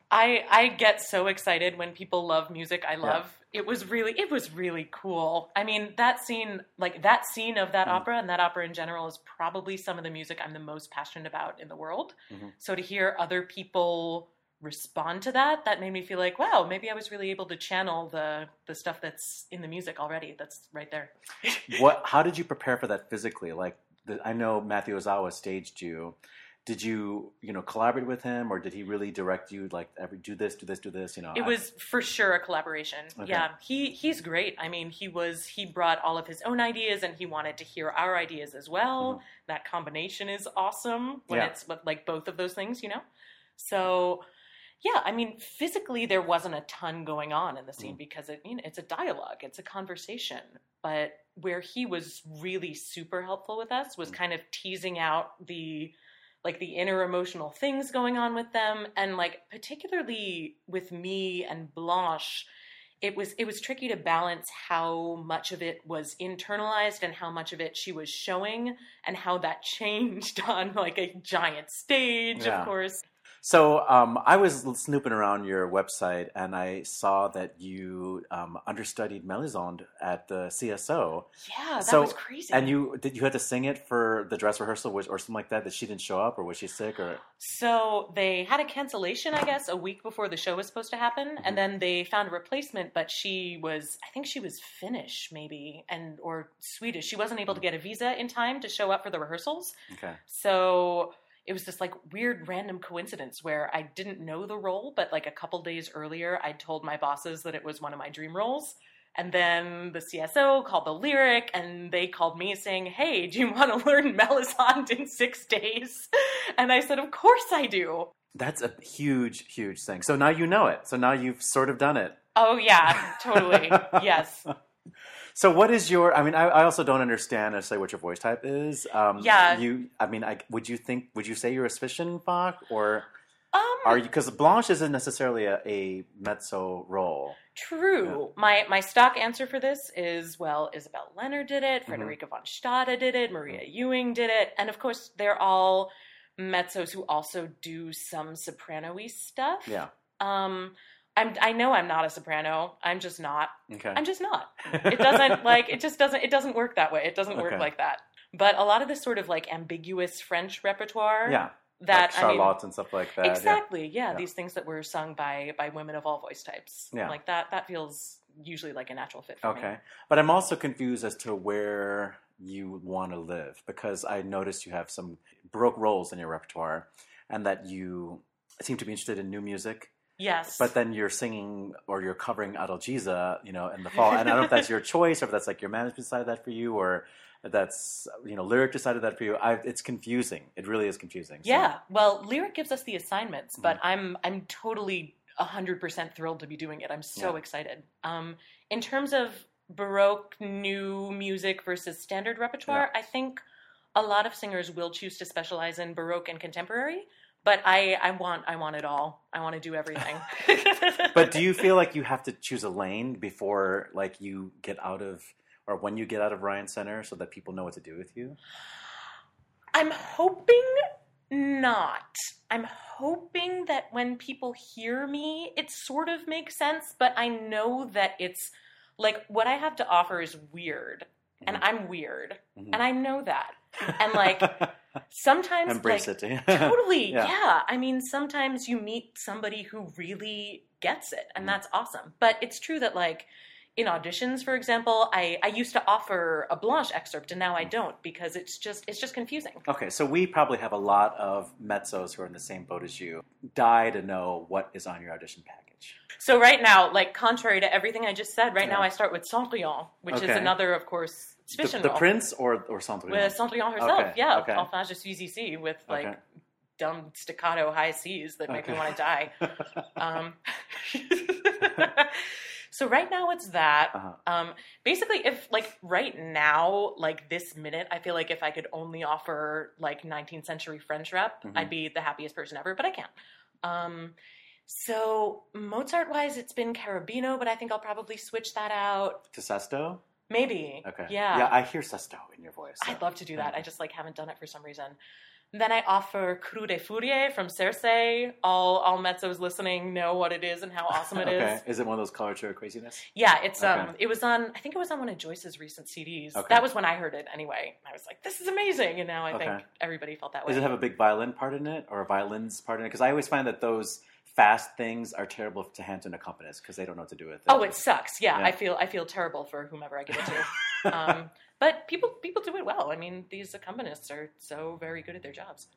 I I get so excited when people love music I love. It was really it was really cool. I mean, that scene like that scene of that Mm. opera and that opera in general is probably some of the music I'm the most passionate about in the world. Mhm. So to hear other people respond to that, that made me feel like, wow, maybe I was really able to channel the the stuff that's in the music already. That's right there. What? How did you prepare for that physically? Like the, I know Matthew Ozawa staged you. Did you you know collaborate with him, or did he really direct you? Like every do this, do this, do this. You know, It I- was for sure a collaboration. Okay. Yeah, he he's great. I mean, he was he brought all of his own ideas and he wanted to hear our ideas as well. That combination is awesome when Mm-hmm. Yeah. it's like both of those things, you know. So, yeah, I mean, physically there wasn't a ton going on in the scene Mm. because it you know, it's a dialogue, it's a conversation. But where he was really super helpful with us Mm. was kind of teasing out the like the inner emotional things going on with them and like particularly with me and Blanche it was it was tricky to balance how much of it was internalized and how much of it she was showing and how that changed on like a giant stage Yeah. of course So um, I was snooping around your website and I saw that you um, understudied Melisande at the CSO. yeah that So- was crazy And you did you had to sing it for the dress rehearsal or something like that? That she didn't show up, or was she sick, or So they had a cancellation, I guess, a week before the show was supposed to happen, Mm-hmm. and then they found a replacement. But she was, I think she was Finnish, maybe, and or Swedish. She wasn't able to get a visa in time to show up for the rehearsals. okay, So it was this like weird random coincidence where I didn't know the role, but like a couple days earlier, I told my bosses that it was one of my dream roles. And then the CSO called the lyric and they called me saying, Hey, do you want to learn Melisande in six days? And I said, Of course I do. that's a huge, huge thing. So now you know it. So now you've sort of done it. Oh, yeah, totally. yes. So what is your? I mean, I, I also don't understand necessarily what your voice type is. Um, Yeah. You, I mean, I, would you think? Would you say you're a Zwischenfach or? Um, Are you because Blanche isn't necessarily a, a mezzo role? True. My my stock answer for this is well, Isabel Leonard did Mm-hmm. it, Frederica von Stade did it, Maria Ewing did it, and of course they're all mezzos who also do some soprano-y stuff. Yeah. Um, I'm I know I'm not a soprano. I'm just not. Okay. I'm just not. It doesn't like it just doesn't it doesn't work that way. It doesn't work like that. But a lot of this sort of like ambiguous French repertoire. yeah. That like I mean, Charlotte and stuff like that. exactly yeah, Yeah. these things that were sung by by women of all voice types Yeah. like that that feels usually like a natural fit for me Okay. But I'm also confused as to where you want to live because I noticed you have some Baroque roles in your repertoire and that you seem to be interested in new music, yes but then you're singing or you're covering Adalgisa, you know, in the fall. And I don't know if that's your choice or if that's like your management decided that for you or that's, you know, Lyric decided that for you. I, it's confusing. It really is confusing. So- yeah well lyric gives us the assignments Mm-hmm. but i'm i'm totally 100% thrilled to be doing it i'm so Yeah. excited um in terms of baroque new music versus standard repertoire i think a lot of singers will choose to specialize in baroque and contemporary but i i want i want it all i want to do everything But do you feel like you have to choose a lane before like you get out of or when you get out of Ryan Center so that people know what to do with you? I'm hoping not. I'm hoping that when people hear me, it sort of makes sense, but I know that it's like what I have to offer is weird. And Mhm. I'm weird. Mhm. And I know that. And like sometimes embrace like, it. totally Yeah. yeah. i mean sometimes you meet somebody who really gets it and Mhm. that's awesome but it's true that like in auditions for example i i used to offer a blanche excerpt and now Mm. i don't because it's just it's just confusing Okay, so we probably have a lot of mezzos who are in the same boat as you. Die to know what is on your audition package. so right now like contrary to everything i just said right now i start with cendrillon which Okay. is another of course The, the prince or or Cendrillon? with cendrillon herself Okay, yeah okay. enfin je suis ici with like Okay. dumb staccato high c's that make me want to die Um, so right now it's that. Uh-huh. Um, basically, if like right now, like this minute, I feel like if I could only offer like 19th century French rep, Mhm. I'd be the happiest person ever. But I can't. Um, so Mozart wise, it's been Cherubino, but I think I'll probably switch that out. to Sesto? Maybe. Okay. Yeah. Yeah, I hear Sesto in your voice. so- I'd love to do that. I just like haven't done it for some reason. Then I offer Crude furie from Serse. All all mezzos listening know what it is and how awesome it is. okay. Is it one of those coloratura craziness? Yeah, it's Okay. um it was on I think it was on one of Joyce's recent CDs. Okay. That was when I heard it anyway. I was like, this is amazing and now I think everybody felt that way. Does it have a big violin part in it or a violin's part in it? Because I always find that those fast things are terrible to hand to an accompanist because they don't know what to do with it. Oh, it sucks. Yeah, Yeah. I feel I feel terrible for whomever I give it to. um, but people people do it well. I mean, these accompanists are so very good at their jobs.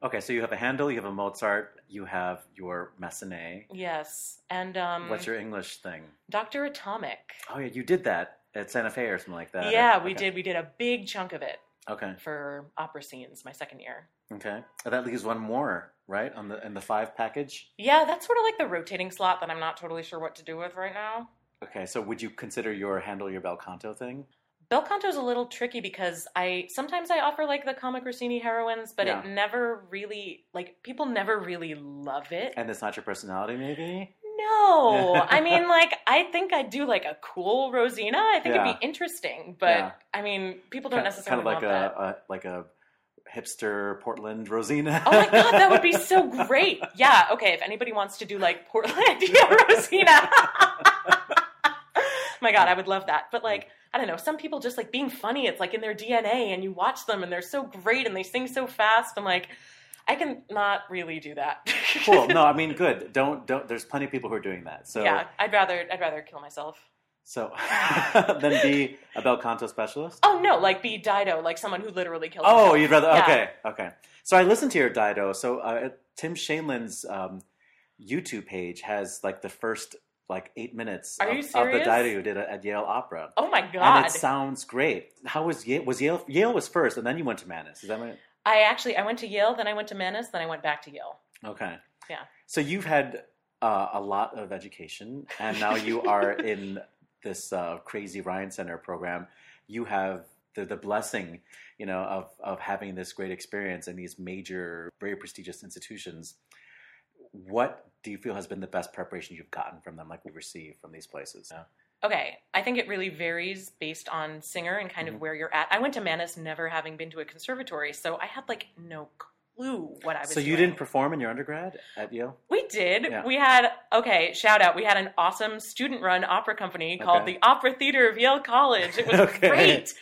Okay, so you have a Handel, you have a Mozart, you have your Massenet. Yes, and um, What's your English thing? Doctor Atomic? Oh yeah, you did that at Santa Fe or something like that. yeah, we did. We did a big chunk of it Okay, for opera scenes my second year. okay. That leaves one more, right? On the in the five package. Yeah, that's sort of like the rotating slot that I'm not totally sure what to do with right now. Okay, so would you consider your Handel your bel canto thing? Bel canto's a little tricky because I sometimes I offer like the comic Rossini heroines, but Yeah. it never really like people never really love it. And it's not your personality, maybe. No, I mean like I think I'd do like a cool Rosina. I think Yeah. it'd be interesting, but Yeah. I mean people don't Kind- necessarily kind of like a, a like a hipster Portland Rosina. Oh my god, that would be so great. Yeah, okay, if anybody wants to do like Portlandia Rosina. my god, I would love that. But like, I don't know, some people just like being funny, it's like in their DNA and you watch them and they're so great and they sing so fast. I'm like, I can not really do that. cool. No, I mean good. Don't don't. There's plenty of people who are doing that. So yeah, I'd rather I'd rather kill myself. So then be a bel canto specialist. Oh no, like be Dido, like someone who literally kills Oh, himself. you'd rather Yeah. okay, okay. So I listened to your Dido. So uh, Tim Shainlin's um, YouTube page has like the first like eight minutes of, of the? Dido you did at, at Yale Opera, Oh my god! and it sounds great. How was Yale? Was Yale? Yale was first, and then you went to Mannes. Is that right? I actually I went to Yale, then I went to Mannes, then I went back to Yale. Okay. Yeah. So you've had uh, a lot of education, and now you are in this uh, crazy Ryan Center program. You have the, the blessing, you know, of of having this great experience in these major, very prestigious institutions. what do you feel has been the best preparation you've gotten from them, like we receive from these places? Yeah. Okay, I think it really varies based on singer and kind Mhm. of where you're at. I went to Mannes never having been to a conservatory, so I had like no clue what I was So you doing. didn't perform in your undergrad at Yale? We did. Yeah. We had okay. Shout out. We had an awesome student-run opera company called Okay. the Opera Theater of Yale College. It was Okay. great.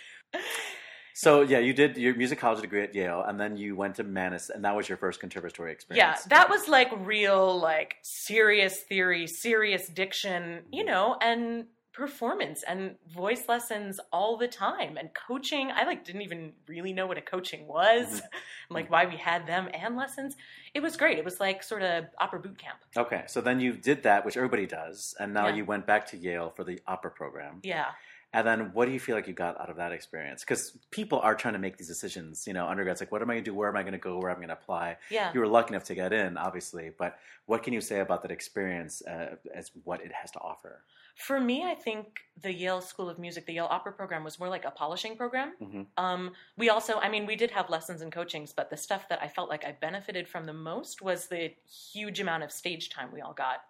So yeah, you did your music college degree at Yale, and then you went to Mannes, and that was your first conservatory experience. Yeah, that was like real, like serious theory, serious diction, you mm. know, and performance and voice lessons all the time and coaching. I like didn't even really know what a coaching was, mm-hmm. like why we had them and lessons. It was great. It was like sort of opera boot camp. Okay, so then you did that, which everybody does, and now Yeah. you went back to Yale for the opera program. Yeah. And then what do you feel like you got out of that experience? Because people are trying to make these decisions. You know, undergrads like, what am I going to do? Where am I going to go? Where am I going to apply? Yeah. You were lucky enough to get in, obviously, but what can you say about that experience uh, as what it has to offer? For me, I think the Yale School of Music, the Yale Opera program, was more like a polishing program. Mhm. Um, we also, I mean, we did have lessons and coachings, but the stuff that I felt like I benefited from the most was the huge amount of stage time we all got.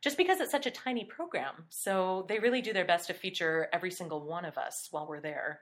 Just because it's such a tiny program. So they really do their best to feature every single one of us while we're there.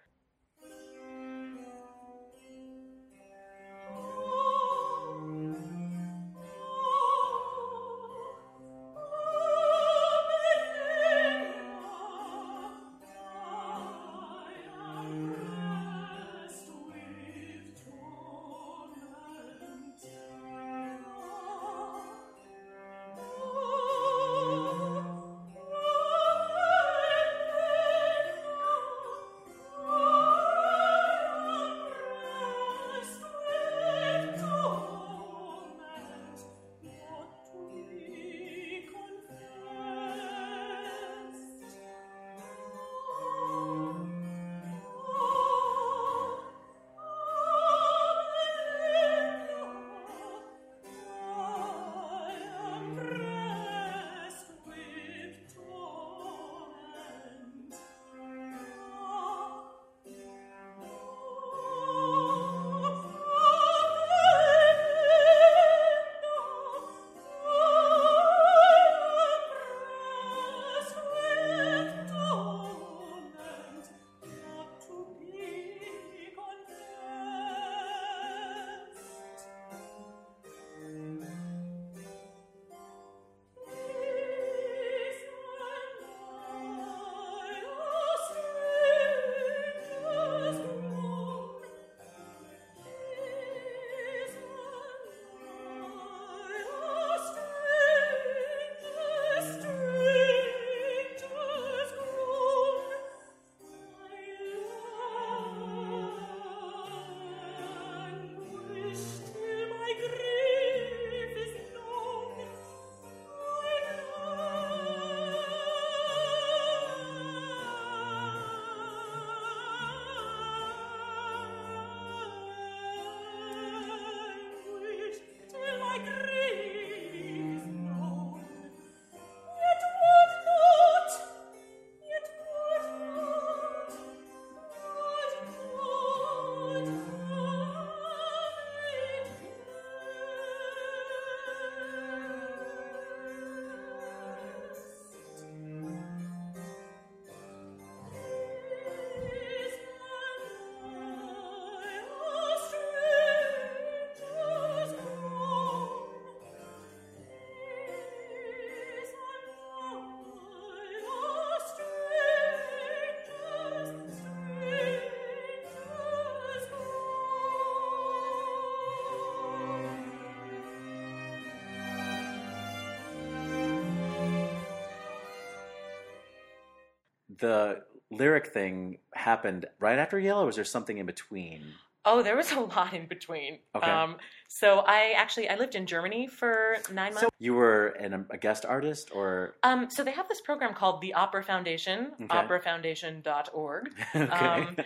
The lyric thing happened right after Yale, or was there something in between? Oh, there was a lot in between. Okay. Um, so I actually I lived in Germany for nine months. So you were an, a guest artist, or Um, so they have this program called the Opera Foundation, Okay. operafoundation.org, okay, um,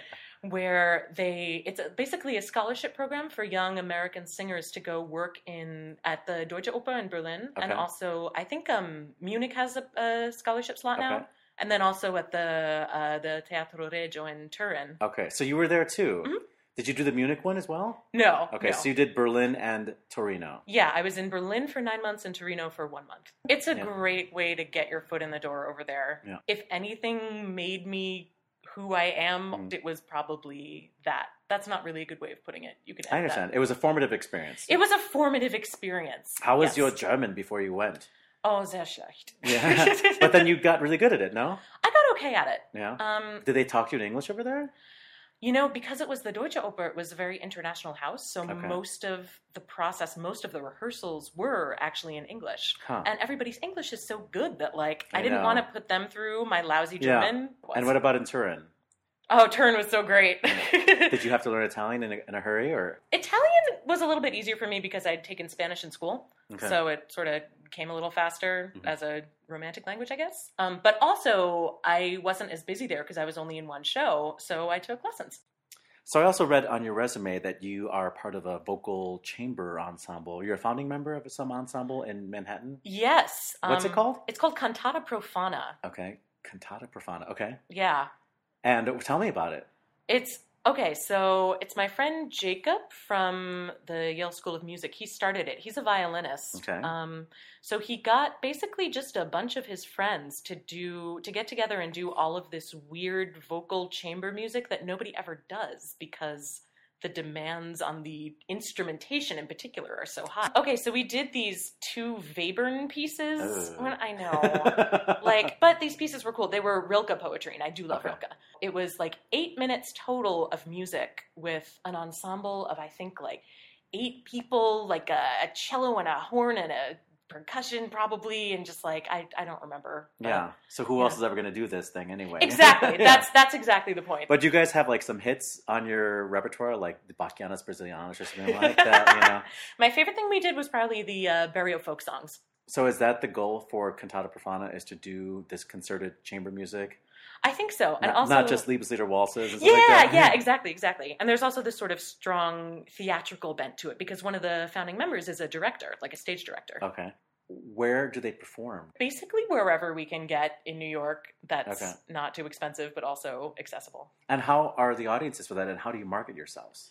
where they it's a, basically a scholarship program for young American singers to go work in at the Deutsche Oper in Berlin, and also I think um, Munich has a, a scholarship slot Okay. now, and then also at the uh, the Teatro Regio in Turin. okay. So you were there too. Mhm. Did you do the Munich one as well? No. Okay, no. so you did Berlin and Torino. Yeah, I was in Berlin for nine months and Torino for one month. It's a Yeah. great way to get your foot in the door over there. Yeah. If anything made me who I am, Mm. it was probably that. That's not really a good way of putting it. You could. I understand. That. It was a formative experience. It was a formative experience. How was Yes. your German before you went? Oh, sehr schlecht. Yeah, but then you got really good at it, no? I got okay at it. Yeah. Um, Did they talk to you in English over there? You know, because it was the Deutsche Oper, it was a very international house. So Okay. most of the process, most of the rehearsals were actually in English. Huh. And everybody's English is so good that, like, I, I didn't want to put them through my lousy German. Yeah. German. And what about in Turin? Oh, Turin was so great. Did you have to learn Italian in a, in a hurry, or Italian was a little bit easier for me because I'd taken Spanish in school. Okay. So it sort of came a little faster Mhm. as a romantic language, I guess. Um, but also, I wasn't as busy there because I was only in one show. So I took lessons. So I also read on your resume that you are part of a vocal chamber ensemble. You're a founding member of some ensemble in Manhattan. Yes. What's it um, called? It's called Cantata Profana. Okay, Cantata Profana. Okay, Yeah. And tell me about it. It's okay. So it's my friend Jacob from the Yale School of Music. He started it. He's a violinist. Okay. Um, so he got basically just a bunch of his friends to do to get together and do all of this weird vocal chamber music that nobody ever does because the demands on the instrumentation in particular are so high. Okay, so we did these two Webern pieces. Ugh. I know like but these pieces were cool they were rilke poetry and i do love Okay. rilke it was like eight minutes total of music with an ensemble of i think like eight people like a, a cello and a horn and a percussion probably and just like i, I don't remember but- yeah. So who else is ever going to do this thing anyway? exactly Yeah. that's that's exactly the point But you guys have like some hits on your repertoire, like the Bachianas Brazilianas or something like that. You know. my favorite thing we did was probably the uh, Berio folk songs So is that the goal for Cantata Profana? Is to do this concerted chamber music, i think so and not, also not just Liebeslieder waltzes? Yeah, like yeah, exactly, exactly. And there's also this sort of strong theatrical bent to it because one of the founding members is a director, like a stage director. Okay. Where do they perform? Basically, wherever we can get in New York that's Okay. not too expensive but also accessible. And how are the audiences for that? And how do you market yourselves?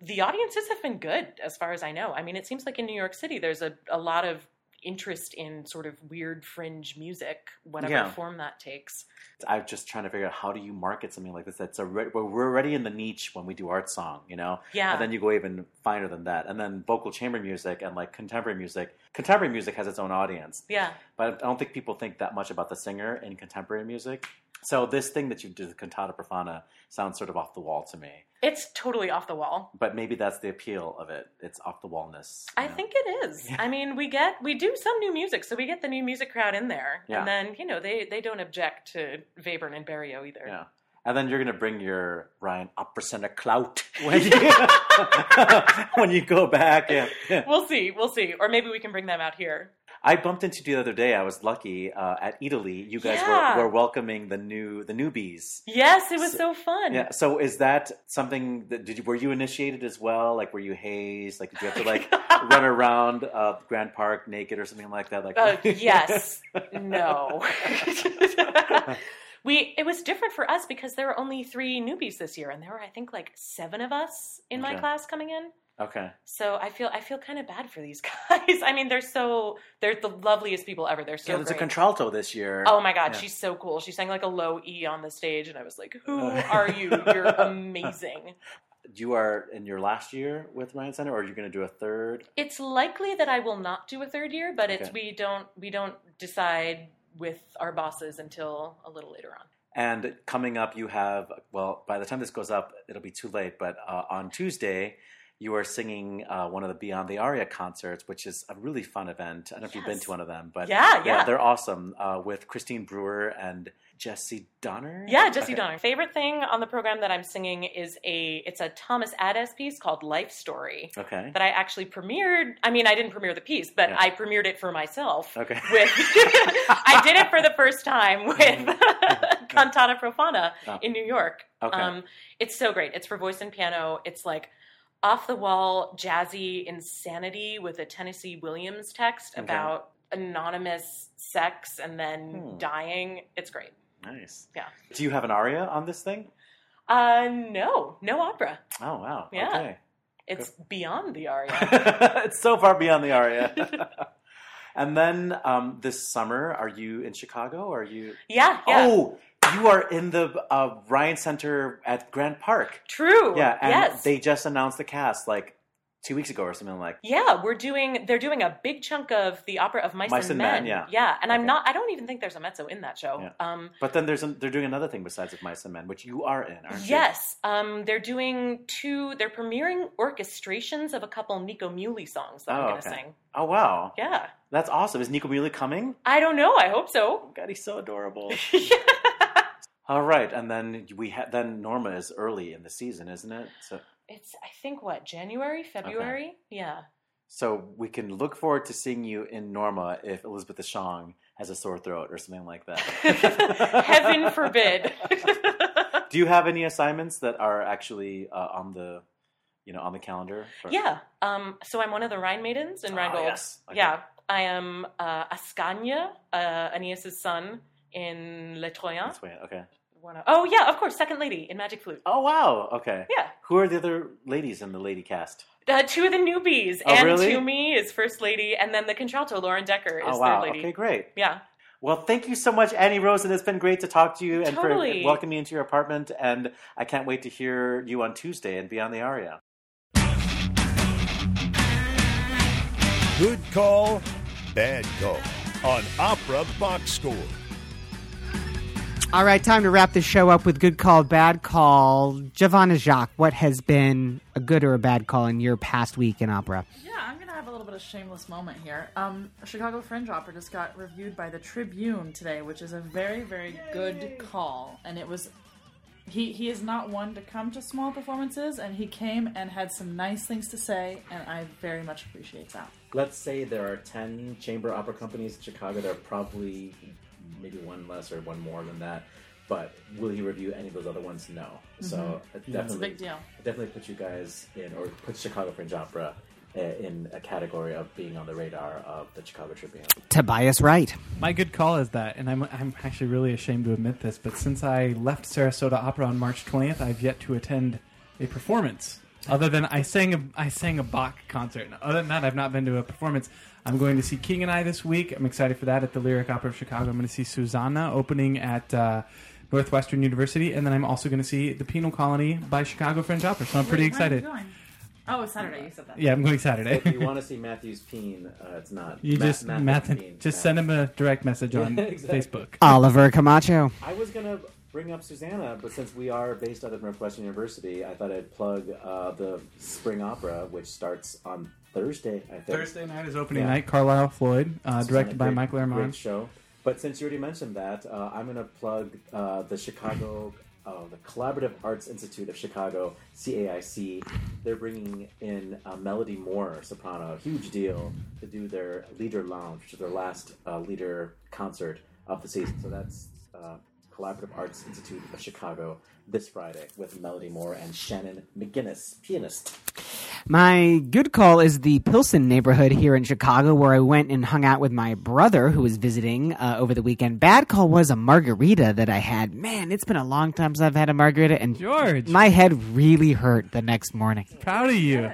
The audiences have been good, as far as I know. I mean, it seems like in New York City, there's a, a lot of interest in sort of weird fringe music, whatever Yeah. form that takes. I'm just trying to figure out how do you market something like this. That's a re- we're we're already in the niche when we do art song, you know. Yeah. And then you go even finer than that. And then vocal chamber music and like contemporary music. Contemporary music has its own audience, yeah. but I don't think people think that much about the singer in contemporary music. So this thing that you did, the cantata profana, sounds sort of off the wall to me. It's totally off the wall. But maybe that's the appeal of it. It's off the wallness. I know? think it is. Yeah. I mean, we get we do some new music, so we get the new music crowd in there, Yeah. and then you know they they don't object to Webern and Berio either. Yeah. And then you're going to bring your Ryan Opera Center clout when you, when you go back. Yeah. yeah. We'll see, we'll see, or maybe we can bring them out here. I bumped into you the other day. I was lucky uh, at Eataly. You guys Yeah. were, were welcoming the new the newbies. Yes, it was So- so, fun. Yeah. So is that something that did you were you initiated as well? Like were you hazed? Like did you have to like run around uh, Grant Park naked or something like that? Like Uh, yes, no. We it was different for us because there were only three newbies this year, and there were I think like seven of us in my class coming in. Okay. So I feel I feel kind of bad for these guys. I mean, they're so they're the loveliest people ever. They're so Yeah, there's a contralto this year. Oh my god, Yeah. she's so cool. She sang like a low E on the stage, and I was like, "Who uh, are you? You're amazing." You are in your last year with Ryan Center, or are you going to do a third? It's likely that I will not do a third year, but it's we don't we don't decide with our bosses until a little later on. And coming up, you have, well, by the time this goes up, it'll be too late, but uh, on Tuesday, you are singing uh, one of the Beyond the Aria concerts, which is a really fun event. I don't know if you've been to one of them, but Yeah, yeah. they're awesome uh, with Christine Brewer and Jesse Donner. Yeah, Jesse Okay. Donner. Favorite thing on the program that I'm singing is a it's a Thomas Adès piece called Life Story Okay. that I actually premiered. I mean, I didn't premiere the piece, but Yeah. I premiered it for myself. Okay. With I did it for the first time with Cantata Profana Oh. in New York. Okay. Um, it's so great. It's for voice and piano. It's like off the wall jazzy insanity with a Tennessee Williams text Okay. about anonymous sex and then Hmm. dying. It's great. Nice. Yeah. Do you have an aria on this thing? Uh, no, no opera. Oh wow. Yeah. Okay. It's beyond the aria. it's so far beyond the aria. and then um, this summer, are you in Chicago? Are you? yeah, yeah. Oh, you are in the uh, Ryan Center at Grant Park. True. Yeah, and yes. they just announced the cast like two weeks ago or something like. Yeah, we're doing. They're doing a big chunk of the opera of Mice, Mice and Men. Men, yeah. yeah. And I'm not. I don't even think there's a mezzo in that show. Yeah. Um, But then there's an, they're doing another thing besides of Mice and Men, which you are in, aren't you? yes. Um, they're doing two. They're premiering orchestrations of a couple Nico Muhly songs that I'm Oh, going to okay. sing. Oh wow, Yeah. that's awesome. Is Nico Muhly coming? I don't know. I hope so. God, he's so adorable. All right, and then we ha- then Norma is early in the season, isn't it? So it's. I think what January, February. Yeah. so we can look forward to seeing you in Norma if Elizabeth DeShong has a sore throat or something like that. Heaven forbid. Do you have any assignments that are actually uh, on the, you know, on the calendar? for- Yeah. Um, so I'm one of the Rhine maidens in Ah, Rheingold. yes. Okay. Yeah. I am uh, Ascanio, uh, Aeneas' son in Les Troyens. That's weird. Okay. One of- oh, yeah, of course, second lady in Magic Flute. Oh wow. Okay. Yeah. Who are the other ladies in the lady cast? Uh, two of the newbies. Oh, Anne really? Toomey is first lady, and then the contralto, Lauren Decker, is oh wow. third lady. Okay, great. Yeah. Well, thank you so much, Annie Rosen, and it's been great to talk to you and Totally. for welcoming me into your apartment. And I can't wait to hear you on Tuesday and Beyond the Aria. Good call, bad call on Opera Box Score. All right, time to wrap this show up with good call, bad call. Giovanna Jacques, what has been a good or a bad call in your past week in opera? Yeah, I'm gonna have a little bit of shameless moment here. Um, Chicago Fringe Opera just got reviewed by the Tribune today, which is a very, very good call. And it was he he is not one to come to small performances, and he came and had some nice things to say, and I very much appreciate that. Let's say there are 10 chamber opera companies in Chicago. that are probably maybe one less or one more than that. But will he review any of those other ones? No. So it It's a definitely, big deal. it definitely put you guys in, or put Chicago Fringe Opera uh, in a category of being on the radar of the Chicago Tribune. Tobias Wright. My good call is that, and I'm, I'm actually really ashamed to admit this, but since I left Sarasota Opera on March 20th, I've yet to attend a performance. Other than I sang a I sang a Bach concert. Other than that, I've not been to a performance. I'm going to see King and I this week. I'm excited for that at the Lyric Opera of Chicago. I'm going to see Susannah opening at uh, Northwestern University, and then I'm also going to see The Penal Colony by Chicago Fringe Opera. So I'm pretty Wait, when are you excited. Oh, Saturday. You said that. Yeah, I'm going Saturday. if you want to see Matthew's Peen, uh, it's not. You Ma- just Matthew's Matt, Peen. just Matt- send him a direct message on Yeah, exactly. Facebook. Oliver Camacho. I was gonna bring up Susannah, but since we are based out of Northwestern University, I thought I'd plug uh, the Spring Opera, which starts on Thursday. I think Thursday night is opening Yeah. night. Carlisle Floyd, uh, directed by great- Michael Great Herman. show. But since you already mentioned that, uh, I'm going to plug uh, the Chicago, uh, the Collaborative Arts Institute of Chicago, CAIC. They're bringing in uh, Melody Moore, soprano, a huge deal, to do their Lieder Lounge, which is their last uh, lieder concert of the season. So that's uh, Collaborative Arts Institute of Chicago this Friday with Melody Moore and Shannon McGinnis, pianist. My good call is the Pilsen neighborhood here in Chicago, where I went and hung out with my brother who was visiting uh, over the weekend. Bad call was a margarita that I had. Man, it's been a long time since I've had a margarita, and George. my head really hurt the next morning. Proud of you.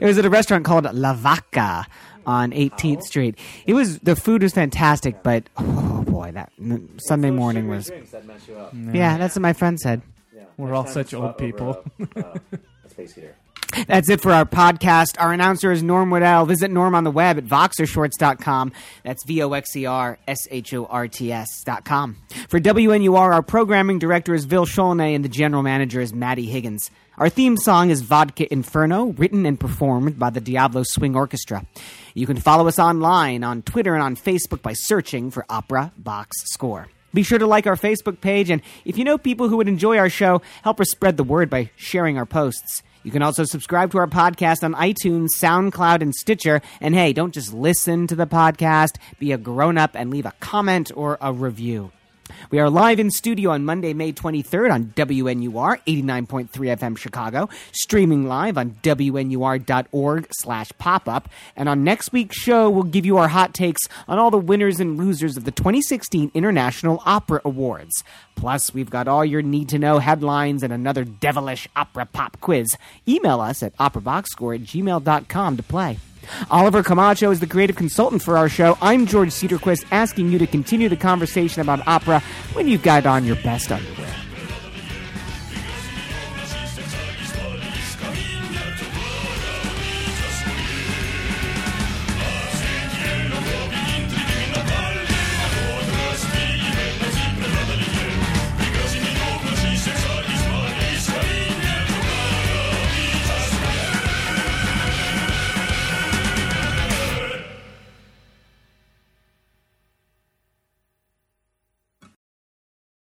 It was at a restaurant called La Vaca on 18th Street. It was the food was fantastic, but oh boy, that Sunday morning was. that mess you up. Yeah, that's what my friend said. Yeah. We're Next all such old people. A, uh, a space heater. That's it for our podcast. Our announcer is Norm Woodell. Visit Norm on the web at voxershorts.com. That's V O X E R S H O R T S.com. For WNUR, our programming director is Vil Sholnay and the general manager is Maddie Higgins. Our theme song is Vodka Inferno, written and performed by the Diablo Swing Orchestra. You can follow us online on Twitter and on Facebook by searching for Opera Box Score. Be sure to like our Facebook page, and if you know people who would enjoy our show, help us spread the word by sharing our posts. You can also subscribe to our podcast on iTunes, SoundCloud, and Stitcher. And hey, don't just listen to the podcast, be a grown up and leave a comment or a review. We are live in studio on Monday, May 23rd on WNUR 89.3 FM Chicago, streaming live on WNUR.org slash pop-up. And on next week's show, we'll give you our hot takes on all the winners and losers of the 2016 International Opera Awards. Plus, we've got all your need-to-know headlines and another devilish opera pop quiz. Email us at operaboxscore at gmail.com to play. Oliver Camacho is the creative consultant for our show. I'm George Cedarquist, asking you to continue the conversation about opera when you've got on your best underwear.